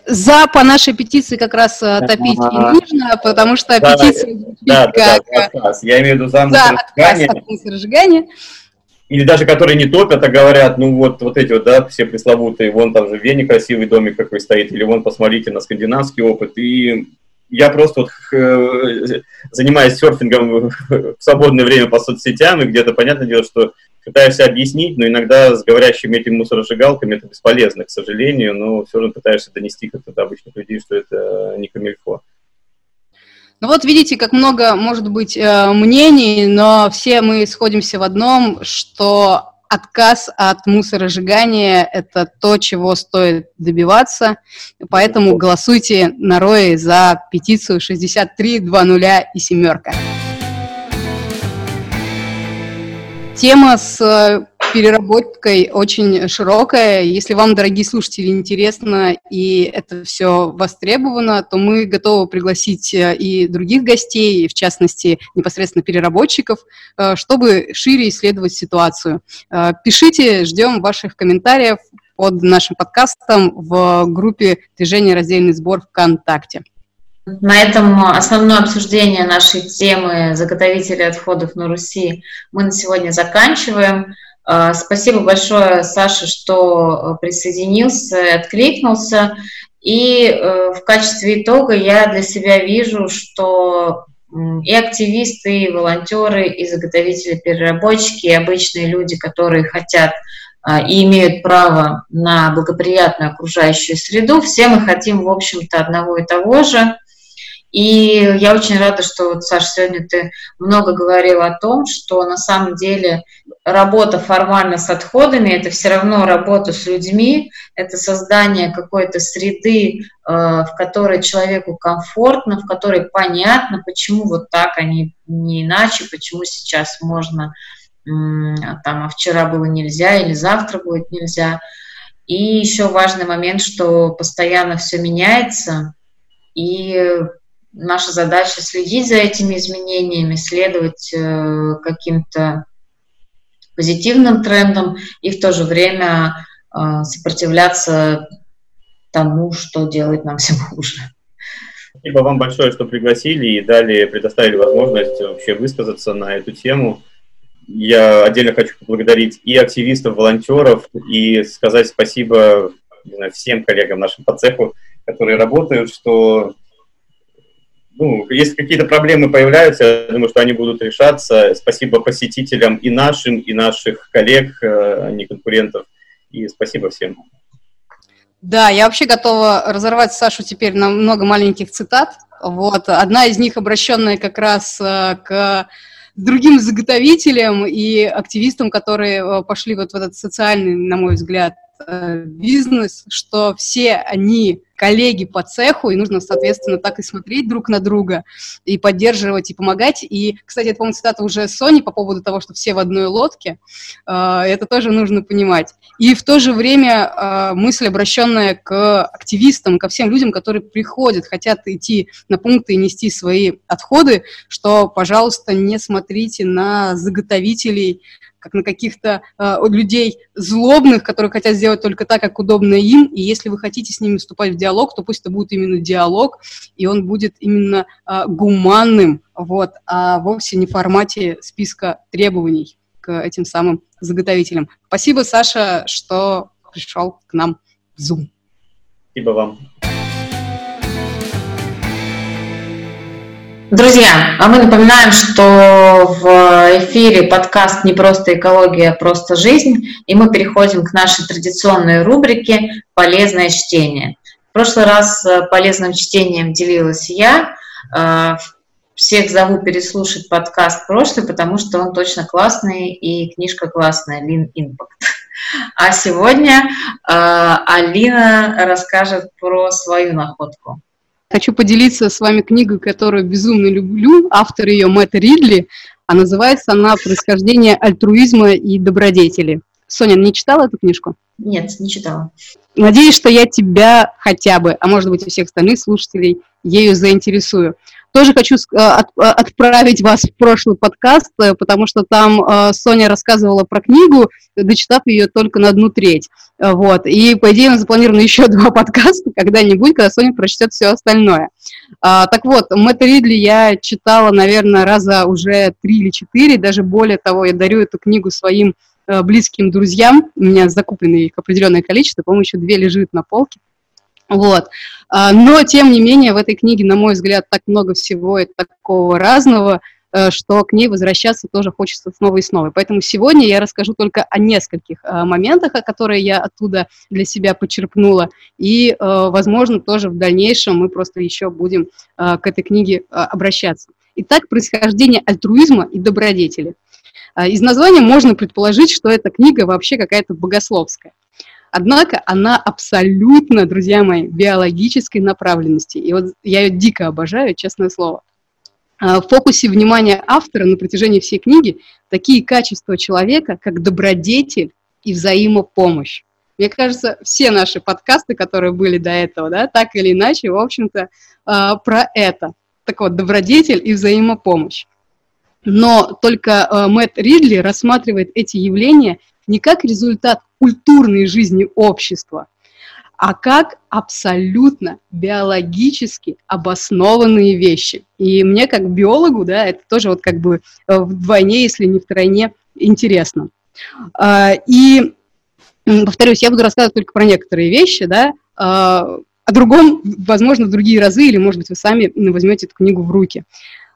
За по нашей петиции как раз э, топить и нужно, потому что да, петиция да, как... Да, отказ. Я имею в виду за, за отказ от мусоросжигания. Или даже которые не топят, а говорят, ну вот, вот эти вот, да, все пресловутые, вон там же в Вене красивый домик какой стоит, или вон посмотрите на скандинавский опыт. И я просто вот э, занимаюсь серфингом в свободное время по соцсетям, и где-то понятное дело, что пытаешься объяснить, но иногда с говорящими этими мусоросжигалками это бесполезно, к сожалению, но все равно пытаешься донести как-то до обычных людей, что это не камильфо. Ну вот видите, как много может быть э, мнений, но все мы сходимся в одном, что отказ от мусоросжигания – это то, чего стоит добиваться. Поэтому голосуйте на РОИ за петицию 6320 и семерка. Тема с переработкой очень широкая. Если вам, дорогие слушатели, интересно и это все востребовано, то мы готовы пригласить э, и других гостей, в частности, непосредственно переработчиков, э, чтобы шире исследовать ситуацию. Пишите, ждем ваших комментариев под нашим подкастом в группе «Движение раздельный сбор ВКонтакте». На этом основное обсуждение нашей темы заготовители отходов на Руси мы на сегодня заканчиваем. А, спасибо большое, Саша, что присоединился, откликнулся. И э, в качестве итога я для себя вижу, что и активисты, и волонтеры, и заготовители, переработчики, и обычные люди, которые хотят а, и имеют право на благоприятную окружающую среду, все мы хотим, в общем-то, одного и того же – и я очень рада, что вот, Саша, сегодня ты много говорила о том, что на самом деле работа формально с отходами – это все равно работа с людьми, это создание какой-то среды, э, в которой человеку комфортно, в которой понятно, почему вот так, а не, не иначе, почему сейчас можно, там, а вчера было нельзя или завтра будет нельзя. И еще важный момент, что постоянно все меняется, и наша задача следить за этими изменениями, следовать э, каким-то позитивным трендам и в то же время э, сопротивляться тому, что делает нам все хуже. Спасибо вам большое, что пригласили и дали, предоставили возможность вообще высказаться на эту тему. Я отдельно хочу поблагодарить и активистов, волонтеров, и сказать спасибо знаю, всем коллегам нашим по цеху, которые работают, что ну, если какие-то проблемы появляются, я думаю, что они будут решаться. Спасибо посетителям и нашим, и наших коллег, э, а не конкурентов. И спасибо всем. Да, я вообще готова разорвать Сашу теперь на много маленьких цитат. Вот. Одна из них обращенная как раз э, к другим заготовителям и активистам, которые э, пошли вот в этот социальный, на мой взгляд, бизнес, что все они коллеги по цеху, и нужно, соответственно, так и смотреть друг на друга, и поддерживать, и помогать. И, кстати, это, по-моему, цитата уже Сони по поводу того, что все в одной лодке. А, это тоже нужно понимать. И в то же время а, мысль, обращенная к активистам, ко всем людям, которые приходят, хотят идти на пункты и нести свои отходы, что, пожалуйста, не смотрите на заготовителей, как на каких-то э, людей злобных, которые хотят сделать только так, как удобно им, и если вы хотите с ними вступать в диалог, то пусть это будет именно диалог, и он будет именно э, гуманным, вот, а вовсе не в формате списка требований к этим самым заготовителям. Спасибо, Саша, что пришел к нам в Zoom. Спасибо вам. Друзья, а мы напоминаем, что в эфире подкаст «Не просто экология, а просто жизнь», и мы переходим к нашей традиционной рубрике «Полезное чтение». В прошлый раз э, полезным чтением делилась я. Э, всех зову переслушать подкаст прошлый, потому что он точно классный и книжка классная, Lean Impact. А сегодня э, Алина расскажет про свою находку. Хочу поделиться с вами книгой, которую безумно люблю. Автор ее Мэтт Ридли, а называется она «Происхождение альтруизма и добродетели». Соня, не читала эту книжку? Нет, не читала. Надеюсь, что я тебя хотя бы, а может быть и всех остальных слушателей, ею заинтересую. Тоже хочу э, э, отправить вас в прошлый подкаст, э, потому что там Соня рассказывала про книгу, дочитав ее только на одну треть. Вот. И, по идее, у нас запланировано еще два подкаста когда-нибудь, когда Соня прочтет все остальное. А, так вот, Мэтта Ридли я читала, наверное, раза уже три или четыре, даже более того, я дарю эту книгу своим близким друзьям, у меня закуплено их определенное количество, по-моему, еще две лежит на полке. Вот. А, но, тем не менее, в этой книге, на мой взгляд, так много всего и такого разного, э, что к ней возвращаться тоже хочется снова и снова. Поэтому сегодня я расскажу только о нескольких э, моментах, о которые я оттуда для себя почерпнула. И, э, возможно, тоже в дальнейшем мы просто еще будем к этой книге обращаться. Итак, происхождение альтруизма и добродетели. Из названия можно предположить, что эта книга вообще какая-то богословская. Однако она абсолютно, друзья мои, биологической направленности. И вот я ее дико обожаю, честное слово. А, в фокусе внимания автора на протяжении всей книги такие качества человека, как добродетель и взаимопомощь. Мне кажется, все наши подкасты, которые были до этого, да, так или иначе, в общем-то, а, про это. Так вот, добродетель и взаимопомощь. Но только а, Мэтт Ридли рассматривает эти явления не как результат культурной жизни общества, а как абсолютно биологически обоснованные вещи. И мне как биологу, да, это тоже вот как бы э, вдвойне, если не втройне, интересно. А, и, повторюсь, я буду рассказывать только про некоторые вещи, да, а, о другом, возможно, в другие разы, или, может быть, вы сами возьмете эту книгу в руки.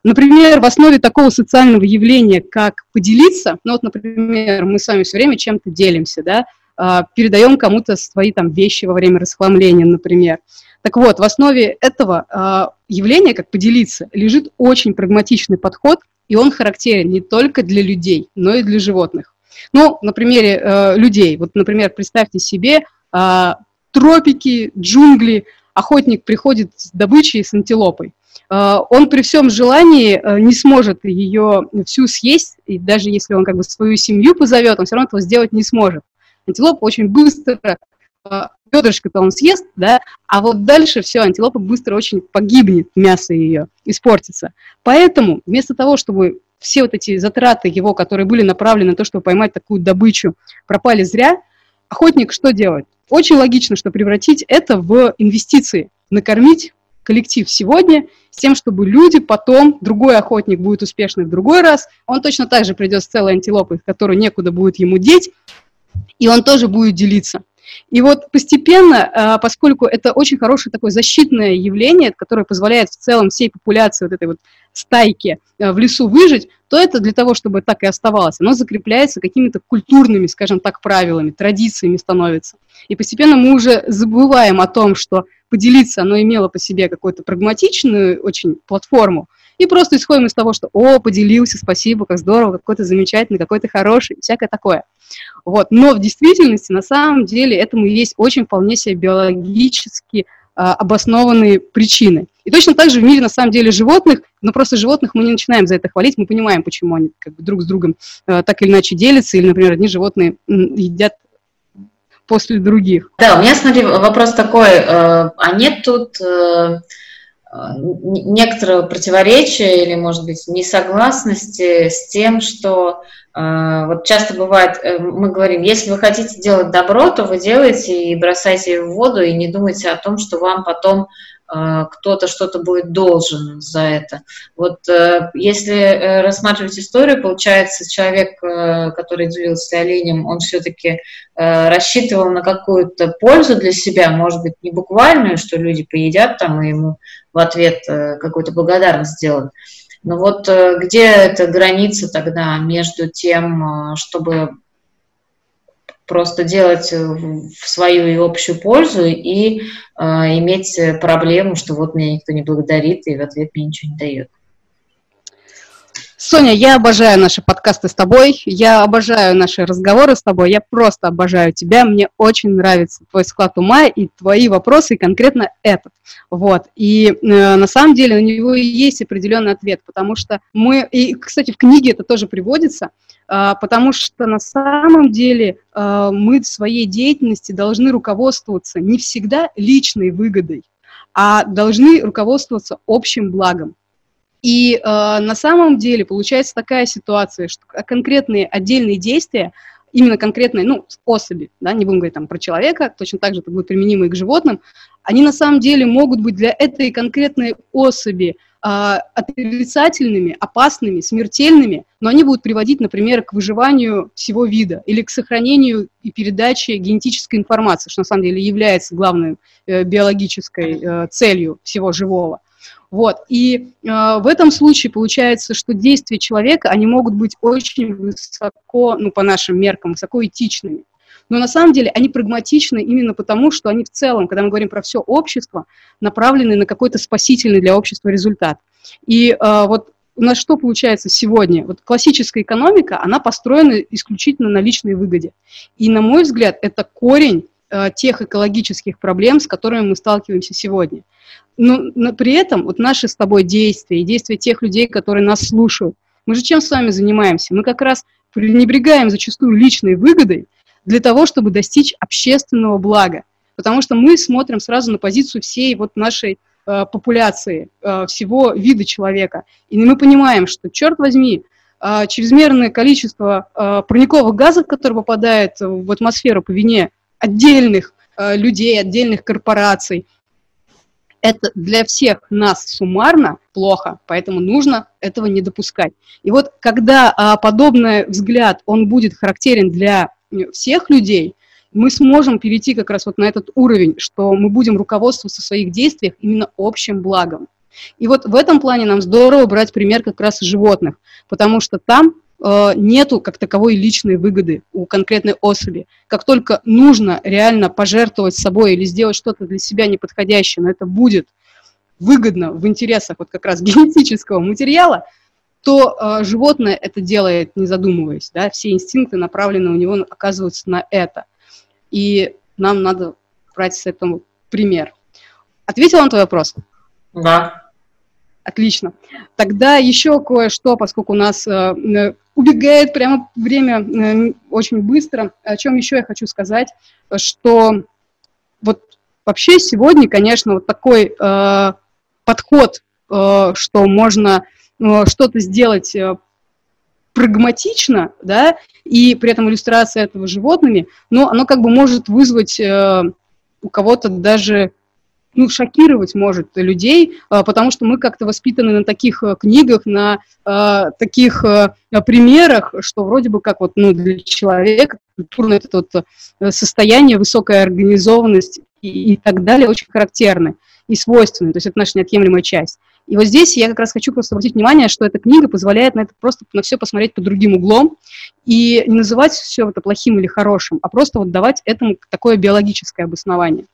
Например, в основе такого социального явления, как поделиться, ну вот, например, мы с вами все время чем-то делимся, да, а, передаем кому-то свои там вещи во время расхламления, например. Так вот, в основе этого а, явления, как поделиться, лежит очень прагматичный подход, и он характерен не только для людей, но и для животных. Ну, на примере э, людей. Вот, например, представьте себе э, тропики, джунгли, охотник приходит с добычей, с антилопой. Э, он при всем желании э, не сможет ее всю съесть, и даже если он как бы свою семью позовет, он все равно этого сделать не сможет. Антилопа очень быстро э, бедрышко-то он съест, да, а вот дальше все, антилопа быстро очень погибнет, мясо ее испортится. Поэтому вместо того, чтобы все вот эти затраты его, которые были направлены на то, чтобы поймать такую добычу, пропали зря, охотник что делает? Очень логично, что превратить это в инвестиции, накормить коллектив сегодня, с тем, чтобы люди потом, другой охотник будет успешный в другой раз, он точно так же придет с целой антилопой, которую некуда будет ему деть, и он тоже будет делиться. И вот постепенно, а, поскольку это очень хорошее такое защитное явление, которое позволяет в целом всей популяции вот этой вот стайки а, в лесу выжить, то это для того, чтобы так и оставалось, оно закрепляется какими-то культурными, скажем так, правилами, традициями становится. И постепенно мы уже забываем о том, что поделиться оно имело по себе какую-то прагматичную очень платформу, и просто исходим из того, что «О, поделился, спасибо, как здорово, какой то замечательный, какой то хороший», всякое такое. Вот. Но в действительности, на самом деле, этому есть очень вполне себе биологически а, обоснованные причины. И точно так же в мире, на самом деле, животных, но просто животных мы не начинаем за это хвалить, мы понимаем, почему они как бы друг с другом а, так или иначе делятся, или, например, одни животные едят после других. Да, у меня, смотри, вопрос такой, э, а нет тут э, некоторого противоречия или, может быть, несогласности с тем, что э, вот часто бывает, мы говорим, если вы хотите делать добро, то вы делаете и бросайте в воду, и не думайте о том, что вам потом кто-то что-то будет должен за это. Вот если рассматривать историю, получается, человек, который делился оленем, он все-таки рассчитывал на какую-то пользу для себя, может быть, не буквальную, что люди поедят там и ему в ответ э, какую-то благодарность сделать. Но вот э, где эта граница тогда между тем, э, чтобы просто делать в свою и общую пользу и э, иметь проблему, что вот меня никто не благодарит и в ответ мне ничего не дает. Соня, я обожаю наши подкасты с тобой, я обожаю наши разговоры с тобой, я просто обожаю тебя, мне очень нравится твой склад ума и твои вопросы, и конкретно этот. Вот. И э, на самом деле на него есть определенный ответ, потому что мы, и, кстати, в книге это тоже приводится, э, потому что на самом деле э, мы в своей деятельности должны руководствоваться не всегда личной выгодой, а должны руководствоваться общим благом. И э, на самом деле получается такая ситуация, что конкретные отдельные действия, именно конкретные, ну, особи, да, не будем говорить там про человека, точно так же это будет применимо и к животным, они на самом деле могут быть для этой конкретной особи э, отрицательными, опасными, смертельными, но они будут приводить, например, к выживанию всего вида или к сохранению и передаче генетической информации, что на самом деле является главной э, биологической э, целью всего живого. Вот. И э, в этом случае получается, что действия человека, они могут быть очень высоко, ну, по нашим меркам, высоко этичными. Но на самом деле они прагматичны именно потому, что они в целом, когда мы говорим про все общество, направлены на какой-то спасительный для общества результат. И э, вот у нас что получается сегодня? Вот классическая экономика, она построена исключительно на личной выгоде. И, на мой взгляд, это корень тех экологических проблем, с которыми мы сталкиваемся сегодня. Но, но при этом вот наши с тобой действия и действия тех людей, которые нас слушают, мы же чем с вами занимаемся? Мы как раз пренебрегаем зачастую личной выгодой для того, чтобы достичь общественного блага. Потому что мы смотрим сразу на позицию всей вот нашей э, популяции, э, всего вида человека. И мы понимаем, что, черт возьми, э, чрезмерное количество э, парниковых газов, которые попадают в атмосферу по вине отдельных э, людей, отдельных корпораций, это для всех нас суммарно плохо, поэтому нужно этого не допускать. И вот когда а, подобный взгляд, он будет характерен для всех людей, мы сможем перейти как раз вот на этот уровень, что мы будем руководствоваться в своих действиях именно общим благом. И вот в этом плане нам здорово брать пример как раз животных, потому что там Э, нету как таковой личной выгоды у конкретной особи. Как только нужно реально пожертвовать собой или сделать что-то для себя неподходящее, но это будет выгодно в интересах вот как раз генетического материала, то э, животное это делает, не задумываясь. Да? Все инстинкты направлены у него оказываются на это. И нам надо брать с этого пример. Ответила на твой вопрос? Да. Отлично. Тогда еще кое-что, поскольку у нас э, убегает прямо время э, очень быстро. О чем еще я хочу сказать, что вот вообще сегодня, конечно, вот такой э, подход, э, что можно э, что-то сделать э, прагматично, да, и при этом иллюстрация этого животными, но оно как бы может вызвать э, у кого-то даже ну, шокировать может людей, а, потому что мы как-то воспитаны на таких э, книгах, на э, таких э, примерах, что вроде бы как вот, ну, для человека культурное это вот состояние, высокая организованность и, и так далее очень характерны и свойственны, то есть это наша неотъемлемая часть. И вот здесь я как раз хочу просто обратить внимание, что эта книга позволяет на это просто на все посмотреть под другим углом и не называть все это плохим или хорошим, а просто вот давать этому такое биологическое обоснование.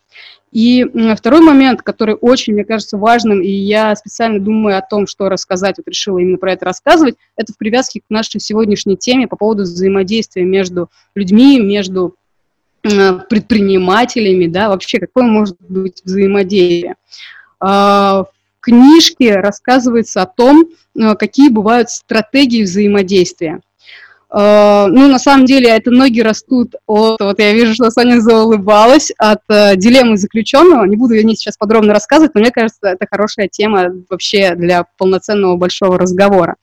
И второй момент, который очень, мне кажется, важным, и я специально думаю о том, что рассказать, вот решила именно про это рассказывать, это в привязке к нашей сегодняшней теме по поводу взаимодействия между людьми, между предпринимателями, да, вообще какое может быть взаимодействие. А, в книжке рассказывается о том, э, какие бывают стратегии взаимодействия. Uh, ну, на самом деле, это ноги растут от, вот я вижу, что Соня заулыбалась, от uh, дилеммы заключенного. Не буду я не сейчас подробно рассказывать, но мне кажется, это хорошая тема вообще для полноценного большого разговора.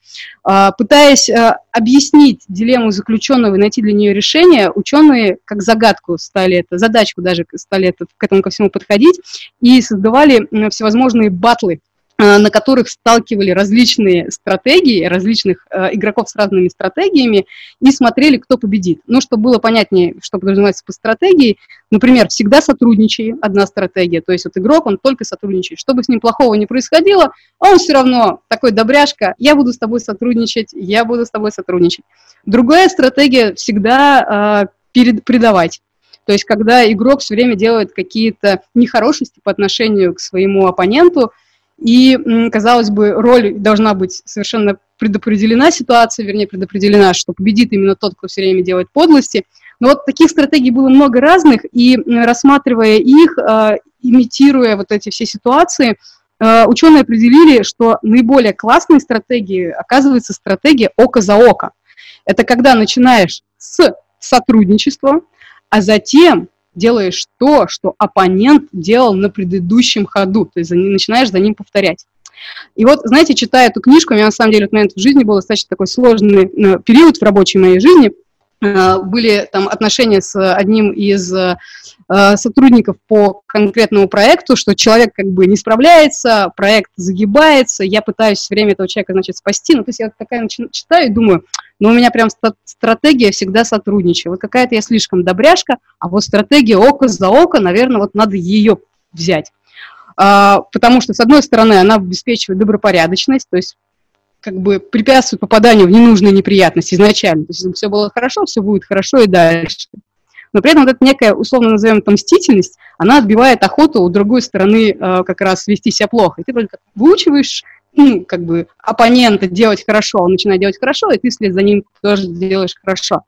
Uh, пытаясь объяснить дилемму заключенного и найти для нее решение, ученые как загадку стали это, задачку даже стали это, к этому ко всему подходить и создавали всевозможные батлы Э, на которых сталкивали различные стратегии, различных э, игроков с разными стратегиями и смотрели, кто победит. Ну, чтобы было понятнее, что подразумевается по стратегии, например, всегда сотрудничай, одна стратегия, то есть вот игрок, он только сотрудничает. Что бы с ним плохого не происходило, он все равно такой добряшка, я буду с тобой сотрудничать, я буду с тобой сотрудничать. Другая стратегия всегда э, предавать. То есть, когда игрок все время делает какие-то нехорошести по отношению к своему оппоненту, и, казалось бы, роль должна быть совершенно предопределена, ситуация, вернее, предопределена, что победит именно тот, кто все время делает подлости. Но вот таких стратегий было много разных, и рассматривая их, а, имитируя вот эти все ситуации, а, ученые определили, что наиболее классной стратегией оказывается стратегия око за око. Это когда начинаешь с сотрудничества, а затем делаешь то, что оппонент делал на предыдущем ходу, то есть начинаешь за ним повторять. И вот, знаете, читая эту книжку, у меня на самом деле этот момент в жизни был достаточно такой сложный э, период в рабочей моей жизни. Э, были там отношения с одним из э, сотрудников по конкретному проекту, что человек как бы не справляется, проект загибается, я пытаюсь все время этого человека, значит, спасти. Ну, то есть я такая читаю и думаю, ну, у меня прям стратегия всегда сотрудничаю. Вот какая-то я слишком добряшка, а вот стратегия око за око, наверное, вот надо ее взять. А, потому что, с одной стороны, она обеспечивает добропорядочность, то есть как бы препятствует попаданию в ненужные неприятности изначально. То есть, если все было хорошо, все будет хорошо и дальше. Но при этом вот эта некая, условно назовем это мстительность, она отбивает охоту у другой стороны э, как раз вести себя плохо. И ты вроде как выучиваешь ну, как бы оппонента делать хорошо, он начинает делать хорошо, и ты вслед за ним тоже делаешь хорошо.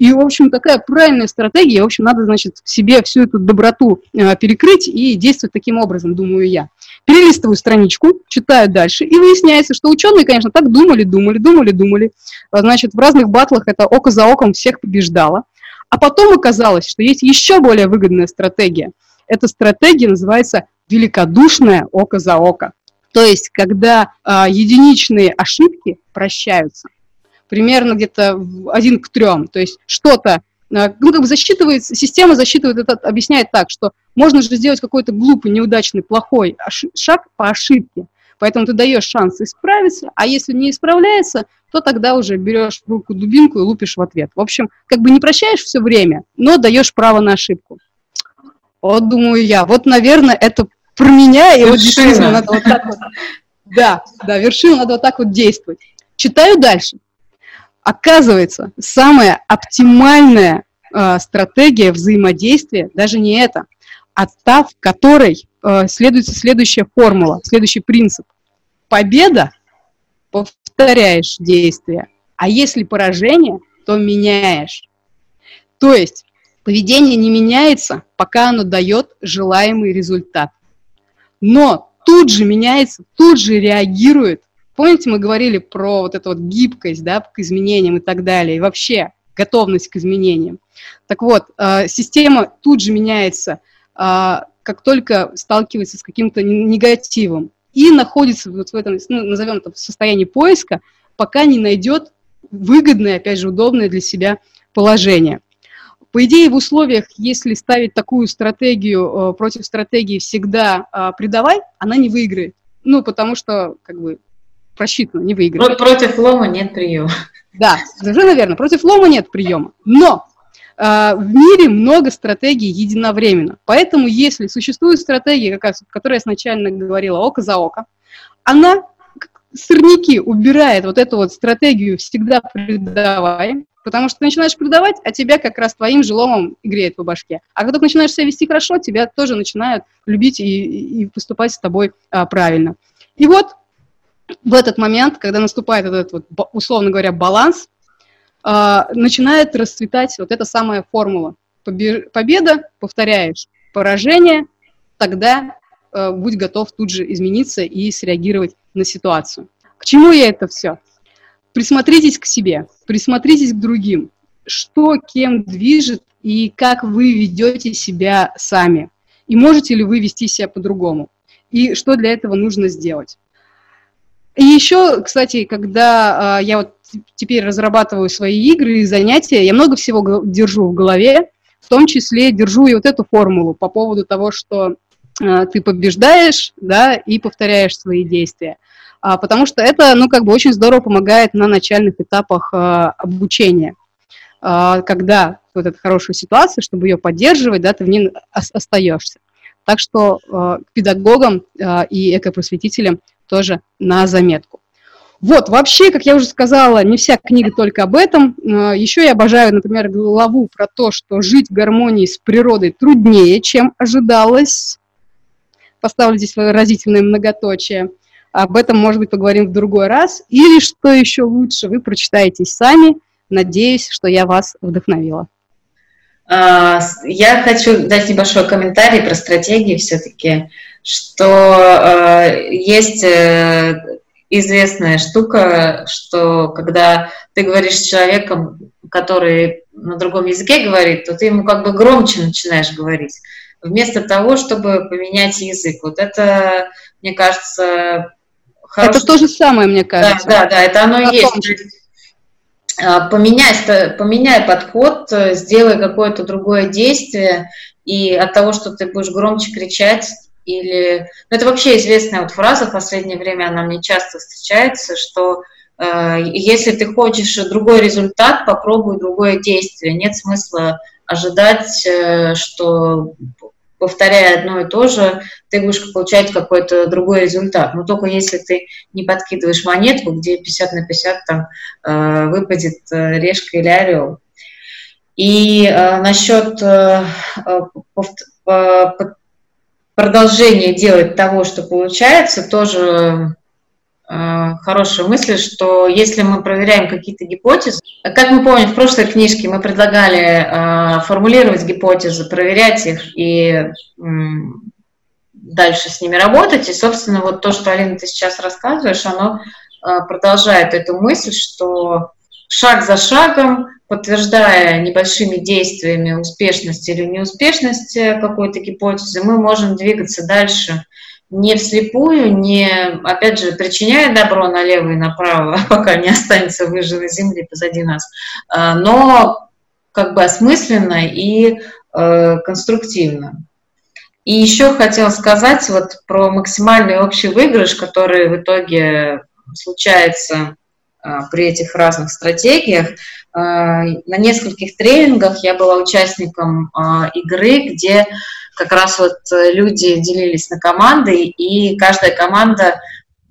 И, в общем, такая правильная стратегия. В общем, надо, значит, себе всю эту доброту э, перекрыть и действовать таким образом, думаю я. Перелистываю страничку, читаю дальше, и выясняется, что ученые, конечно, так думали, думали, думали, думали. Значит, в разных батлах это око за оком всех побеждало. А потом оказалось, что есть еще более выгодная стратегия. Эта стратегия называется великодушное око за око. То есть, когда э, единичные ошибки прощаются примерно где-то один к трем. То есть что-то, э, ну, как бы засчитывает, система засчитывает это, объясняет так, что можно же сделать какой-то глупый, неудачный, плохой шаг по ошибке. Поэтому ты даешь шанс исправиться, а если не исправляется, то тогда уже берешь в руку дубинку и лупишь в ответ. В общем, как бы не прощаешь все время, но даешь право на ошибку. Вот думаю я, вот, наверное, это про меня, и вот действительно надо вот так вот. Да, да, вершину надо вот так вот действовать. Читаю дальше. Оказывается, самая оптимальная э, стратегия взаимодействия даже не это, а та, в которой э, следуется следующая формула, следующий принцип. Победа – повторяешь действие, а если поражение, то меняешь. То есть поведение не меняется, пока оно дает желаемый результат. Но тут же меняется, тут же реагирует Помните, мы говорили про вот эту вот гибкость, да, к изменениям и так далее, и вообще готовность к изменениям. Так вот, э, система тут же меняется, э, как только сталкивается с каким-то негативом, и находится вот в этом, ну, назовем это, в состоянии поиска, пока не найдет выгодное, опять же, удобное для себя положение. По идее, в условиях, если ставить такую стратегию э, против стратегии всегда э, предавай, она не выиграет. Ну, потому что, как бы, просчитано, не выиграть. Против лома нет приема. Да, совершенно верно. Против лома нет приема. Но э, в мире много стратегий единовременно. Поэтому, если существует стратегия, как, которая я сначала говорила, око за око, она сырники убирает вот эту вот стратегию всегда предавай, потому что ты начинаешь предавать, а тебя как раз твоим же ломом греет по башке. А когда ты начинаешь себя вести хорошо, тебя тоже начинают любить и, и поступать с тобой а, правильно. И вот в этот момент, когда наступает этот вот, условно говоря, баланс, э, начинает расцветать вот эта самая формула. Победа, повторяешь, поражение, тогда э, будь готов тут же измениться и среагировать на ситуацию. К чему я это все? Присмотритесь к себе, присмотритесь к другим, что кем движет и как вы ведете себя сами. И можете ли вы вести себя по-другому? И что для этого нужно сделать? И еще, кстати, когда а, я вот теперь разрабатываю свои игры и занятия, я много всего держу в голове, в том числе держу и вот эту формулу по поводу того, что а, ты побеждаешь, да, и повторяешь свои действия. А, потому что это, ну, как бы очень здорово помогает на начальных этапах а, обучения. А, когда вот эта хорошая ситуация, чтобы ее поддерживать, да, ты в ней остаешься. Так что к педагогам и экопросветителям тоже на заметку. Вот, вообще, как я уже сказала, не вся книга только об этом. Еще я обожаю, например, главу про то, что жить в гармонии с природой труднее, чем ожидалось. Поставлю здесь выразительное многоточие. Об этом, может быть, поговорим в другой раз. Или, что еще лучше, вы прочитаете сами. Надеюсь, что я вас вдохновила. А, я хочу дать небольшой комментарий про стратегии все-таки что э, есть э, известная штука, что когда ты говоришь с человеком, который на другом языке говорит, то ты ему как бы громче начинаешь говорить, вместо того, чтобы поменять язык. Вот это, мне кажется, хороший... Это то же самое, мне кажется. Да, да, да, это оно и есть. А, поменяй, поменяй подход, сделай какое-то другое действие, и от того, что ты будешь громче кричать, или... Ну, это вообще известная вот фраза, в последнее время она мне часто встречается, что э, если ты хочешь другой результат, попробуй другое действие. Нет смысла ожидать, э, что повторяя одно и то же, ты будешь получать какой-то другой результат. Но только если ты не подкидываешь монетку, где 50 на 50 там э, выпадет э, решка или орел. И э, насчет э, э, продолжение делать того, что получается, тоже э, хорошая мысль, что если мы проверяем какие-то гипотезы, как мы помним, в прошлой книжке мы предлагали э, формулировать гипотезы, проверять их и дальше с ними работать. И, собственно, вот то, что, Алина, ты сейчас рассказываешь, оно э, продолжает эту мысль, что шаг за шагом подтверждая небольшими действиями успешность или неуспешность какой-то гипотезы, мы можем двигаться дальше не вслепую, не, опять же, причиняя добро налево и направо, пока не останется выжженной земли позади нас, а, но как бы осмысленно и э, конструктивно. И еще хотела сказать вот про максимальный общий выигрыш, который в итоге случается а, при этих разных стратегиях. А, на нескольких тренингах я была участником игры, где как раз вот люди делились на команды, и каждая команда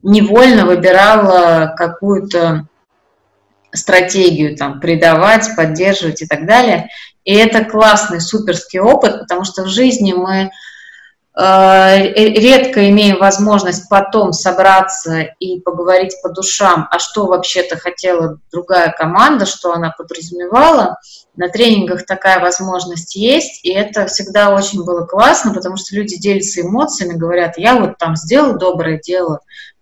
невольно выбирала какую-то стратегию, там, предавать, поддерживать и так далее. И это классный, суперский опыт, потому что в жизни мы Э, редко имеем возможность потом собраться и поговорить по душам, а что вообще-то хотела другая команда, что она подразумевала. На тренингах такая возможность есть, и это всегда очень было классно, потому что люди делятся эмоциями, говорят, я вот там сделал доброе дело,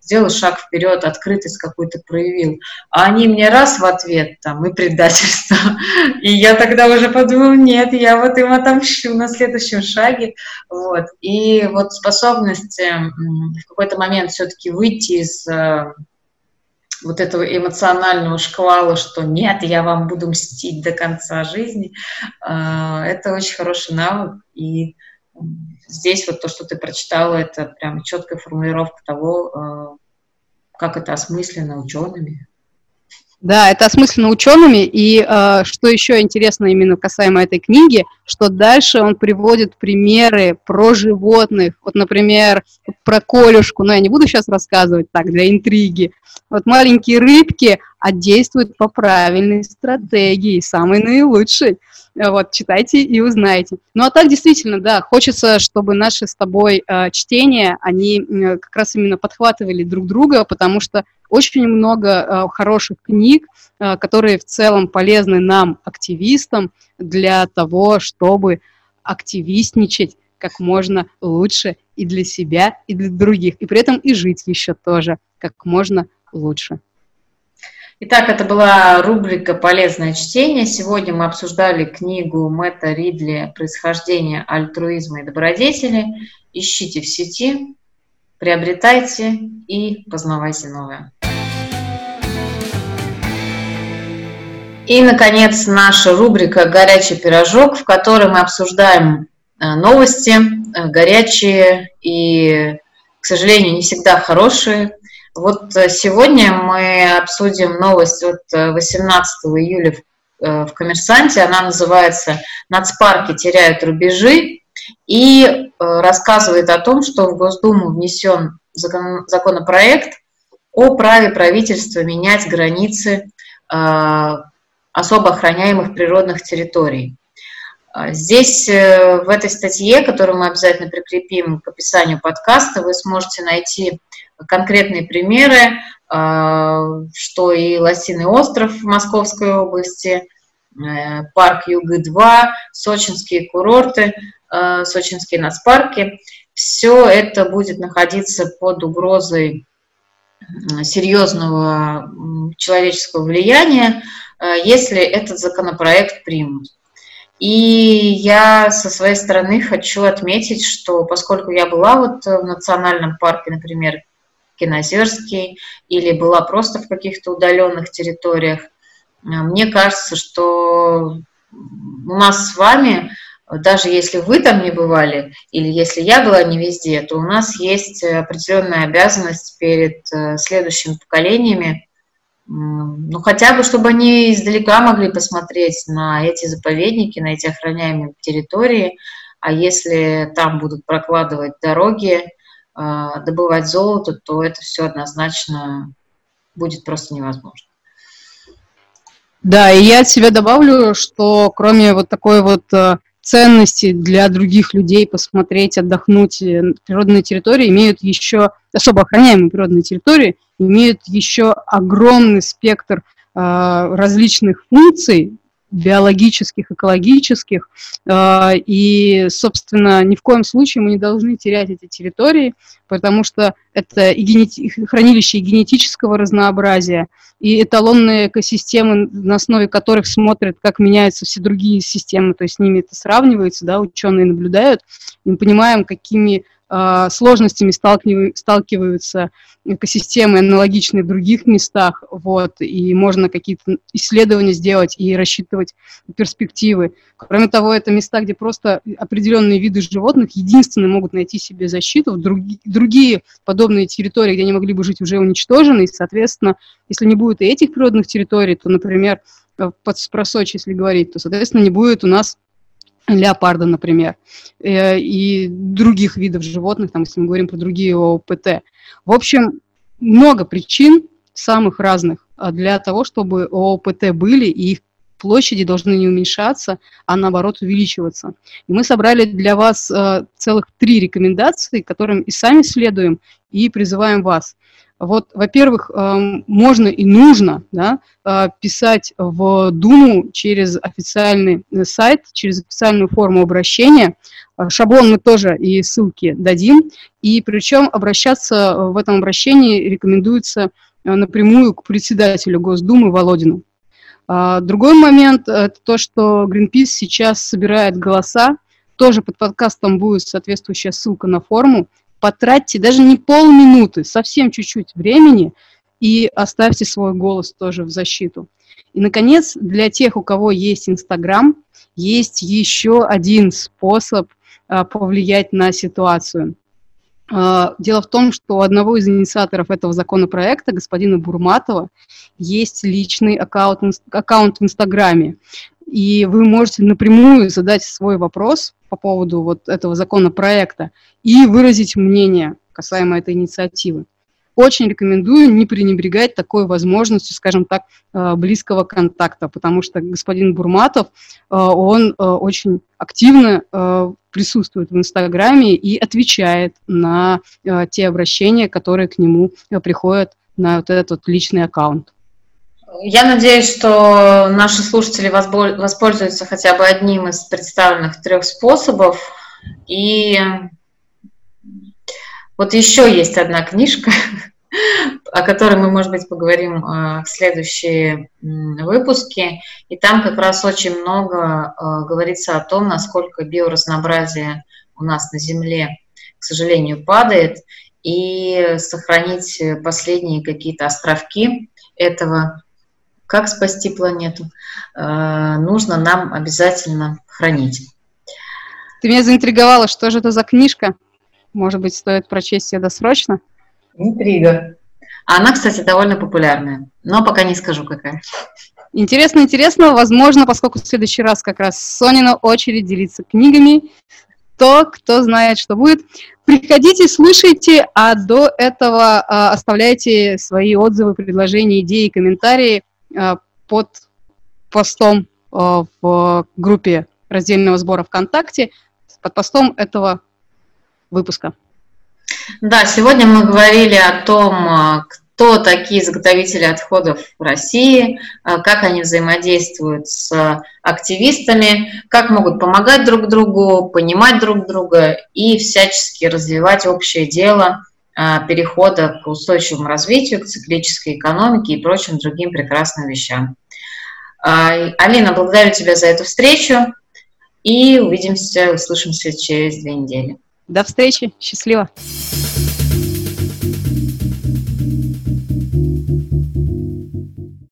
сделал шаг вперед, открытость какую-то проявил. А они мне раз в ответ там и предательство. И я тогда уже подумала, нет, я вот им отомщу на следующем шаге. Вот. И вот способность эм, в какой-то момент все-таки выйти из э, вот этого эмоционального шквала, что нет, я вам буду мстить до конца жизни, э, это очень хороший навык. И здесь вот то, что ты прочитала, это прям четкая формулировка того, э, как это осмысленно учеными. Да, это осмысленно учеными, и э, что еще интересно именно касаемо этой книги, что дальше он приводит примеры про животных, вот, например, про колюшку, но я не буду сейчас рассказывать так, для интриги. Вот маленькие рыбки, а действуют по правильной стратегии, самой наилучшей. Вот, читайте и узнаете. Ну, а так, действительно, да, хочется, чтобы наши с тобой э, чтения, они э, как раз именно подхватывали друг друга, потому что очень много э, хороших книг, э, которые в целом полезны нам, активистам, для того, чтобы активистничать как можно лучше и для себя, и для других, и при этом и жить еще тоже как можно лучше. Итак, это была рубрика «Полезное чтение». Сегодня мы обсуждали книгу Мэтта Ридли «Происхождение альтруизма и добродетели». Ищите в сети, приобретайте и познавайте новое. И, наконец, наша рубрика «Горячий пирожок», в которой мы обсуждаем э, новости, э, горячие и, к сожалению, не всегда хорошие, вот э, сегодня мы обсудим новость от 18 э, июля в, э, в «Коммерсанте». Она называется «Нацпарки теряют рубежи» и рассказывает о том, что в Госдуму внесен закон, законопроект о праве правительства менять границы особо охраняемых природных территорий. Здесь, в этой статье, которую мы обязательно прикрепим к описанию подкаста, вы сможете найти конкретные примеры, а, что и Лосиный остров в Московской области, э, парк Юга-2, сочинские курорты, э, сочинские нацпарки. Все это будет находиться под угрозой серьезного человеческого влияния, если этот законопроект примут. И я со своей стороны хочу отметить, что поскольку я была вот в национальном парке, например, Кинозерский, или была просто в каких-то удаленных территориях, мне кажется, что у нас с вами, даже если вы там не бывали, или если я была не везде, то у нас есть определенная обязанность перед э, следующими поколениями ну, хотя бы, чтобы они издалека могли посмотреть на эти заповедники, на эти охраняемые территории, а если там будут прокладывать дороги, а, добывать золото, то это все однозначно будет просто невозможно. Да, и я от себя добавлю, что кроме вот такой вот э, ценности для других людей посмотреть, отдохнуть, э, природные территории имеют еще, особо охраняемые природные территории, имеют еще огромный спектр э, различных функций, биологических, экологических, э, и, собственно, ни в коем случае мы не должны терять эти территории, потому что это и генети- хранилище генетического разнообразия, и эталонные экосистемы, на основе которых смотрят, как меняются все другие системы, то есть с ними это сравнивается, да, ученые наблюдают, и мы понимаем, какими а, сложностями сталкиваются экосистемы аналогичные в других местах, вот, и можно какие-то исследования сделать и рассчитывать перспективы. Кроме того, это места, где просто определенные виды животных единственные могут найти себе защиту, другие, другие подобные территории, где они могли бы жить, уже уничтожены, и, соответственно, если не будет и этих природных территорий, то, например, под, про Сочи, если говорить, то, соответственно, не будет у нас леопарда, например, э, и других видов животных, там, если мы говорим про другие ООПТ. В общем, много причин, самых разных, а, для того, чтобы ООПТ были, и их площади должны не уменьшаться, а наоборот увеличиваться. И мы собрали для вас э, целых три рекомендации, которым и сами следуем, и призываем вас. Вот, во-первых, эм, можно и нужно да, э, писать в Думу через официальный э, сайт, через официальную форму обращения. Э, шаблон мы тоже и ссылки дадим. И причем обращаться в этом обращении рекомендуется напрямую к председателю Госдумы Володину. Другой момент – это то, что Greenpeace сейчас собирает голоса. Тоже под подкастом будет соответствующая ссылка на форму потратьте даже не полминуты, совсем чуть-чуть времени и оставьте свой голос тоже в защиту. И, наконец, для тех, у кого есть Инстаграм, есть еще один способ а, повлиять на ситуацию. А, дело в том, что у одного из инициаторов этого законопроекта, господина Бурматова, есть личный аккаунт, аккаунт в Инстаграме. И вы можете напрямую задать свой вопрос по поводу вот этого законопроекта и выразить мнение касаемо этой инициативы. Очень рекомендую не пренебрегать такой возможностью, скажем так, э, близкого контакта, потому что господин Бурматов, э, он э, очень активно присутствует в Инстаграме и отвечает на те обращения, которые к нему приходят на вот этот вот личный аккаунт. Я надеюсь, что наши слушатели воспользуются хотя бы одним из представленных трех способов. И вот еще есть одна книжка, о которой мы, может быть, поговорим э, в следующие выпуске. И там как раз очень много э, говорится о том, насколько биоразнообразие у нас на Земле, к сожалению, падает, и сохранить последние какие-то островки этого как спасти планету, э, нужно нам обязательно хранить. Ты меня заинтриговала, что же это за книжка? Может быть, стоит прочесть ее досрочно? Интрига. Она, кстати, довольно популярная, но пока не скажу, какая. Интересно, интересно. Возможно, поскольку в следующий раз как раз Сонина очередь делиться книгами, то кто знает, что будет. Приходите, слушайте, а до этого э, оставляйте свои отзывы, предложения, идеи, комментарии под постом э, в группе раздельного сбора ВКонтакте, под постом этого выпуска. Да, сегодня мы говорили о том, э, кто такие заготовители отходов в России, как они взаимодействуют с активистами, как могут помогать друг другу, понимать друг друга и всячески развивать общее дело перехода к устойчивому развитию, к циклической экономике и прочим другим прекрасным вещам. Алина, благодарю тебя за эту встречу и увидимся, услышимся через две недели. До встречи, счастливо!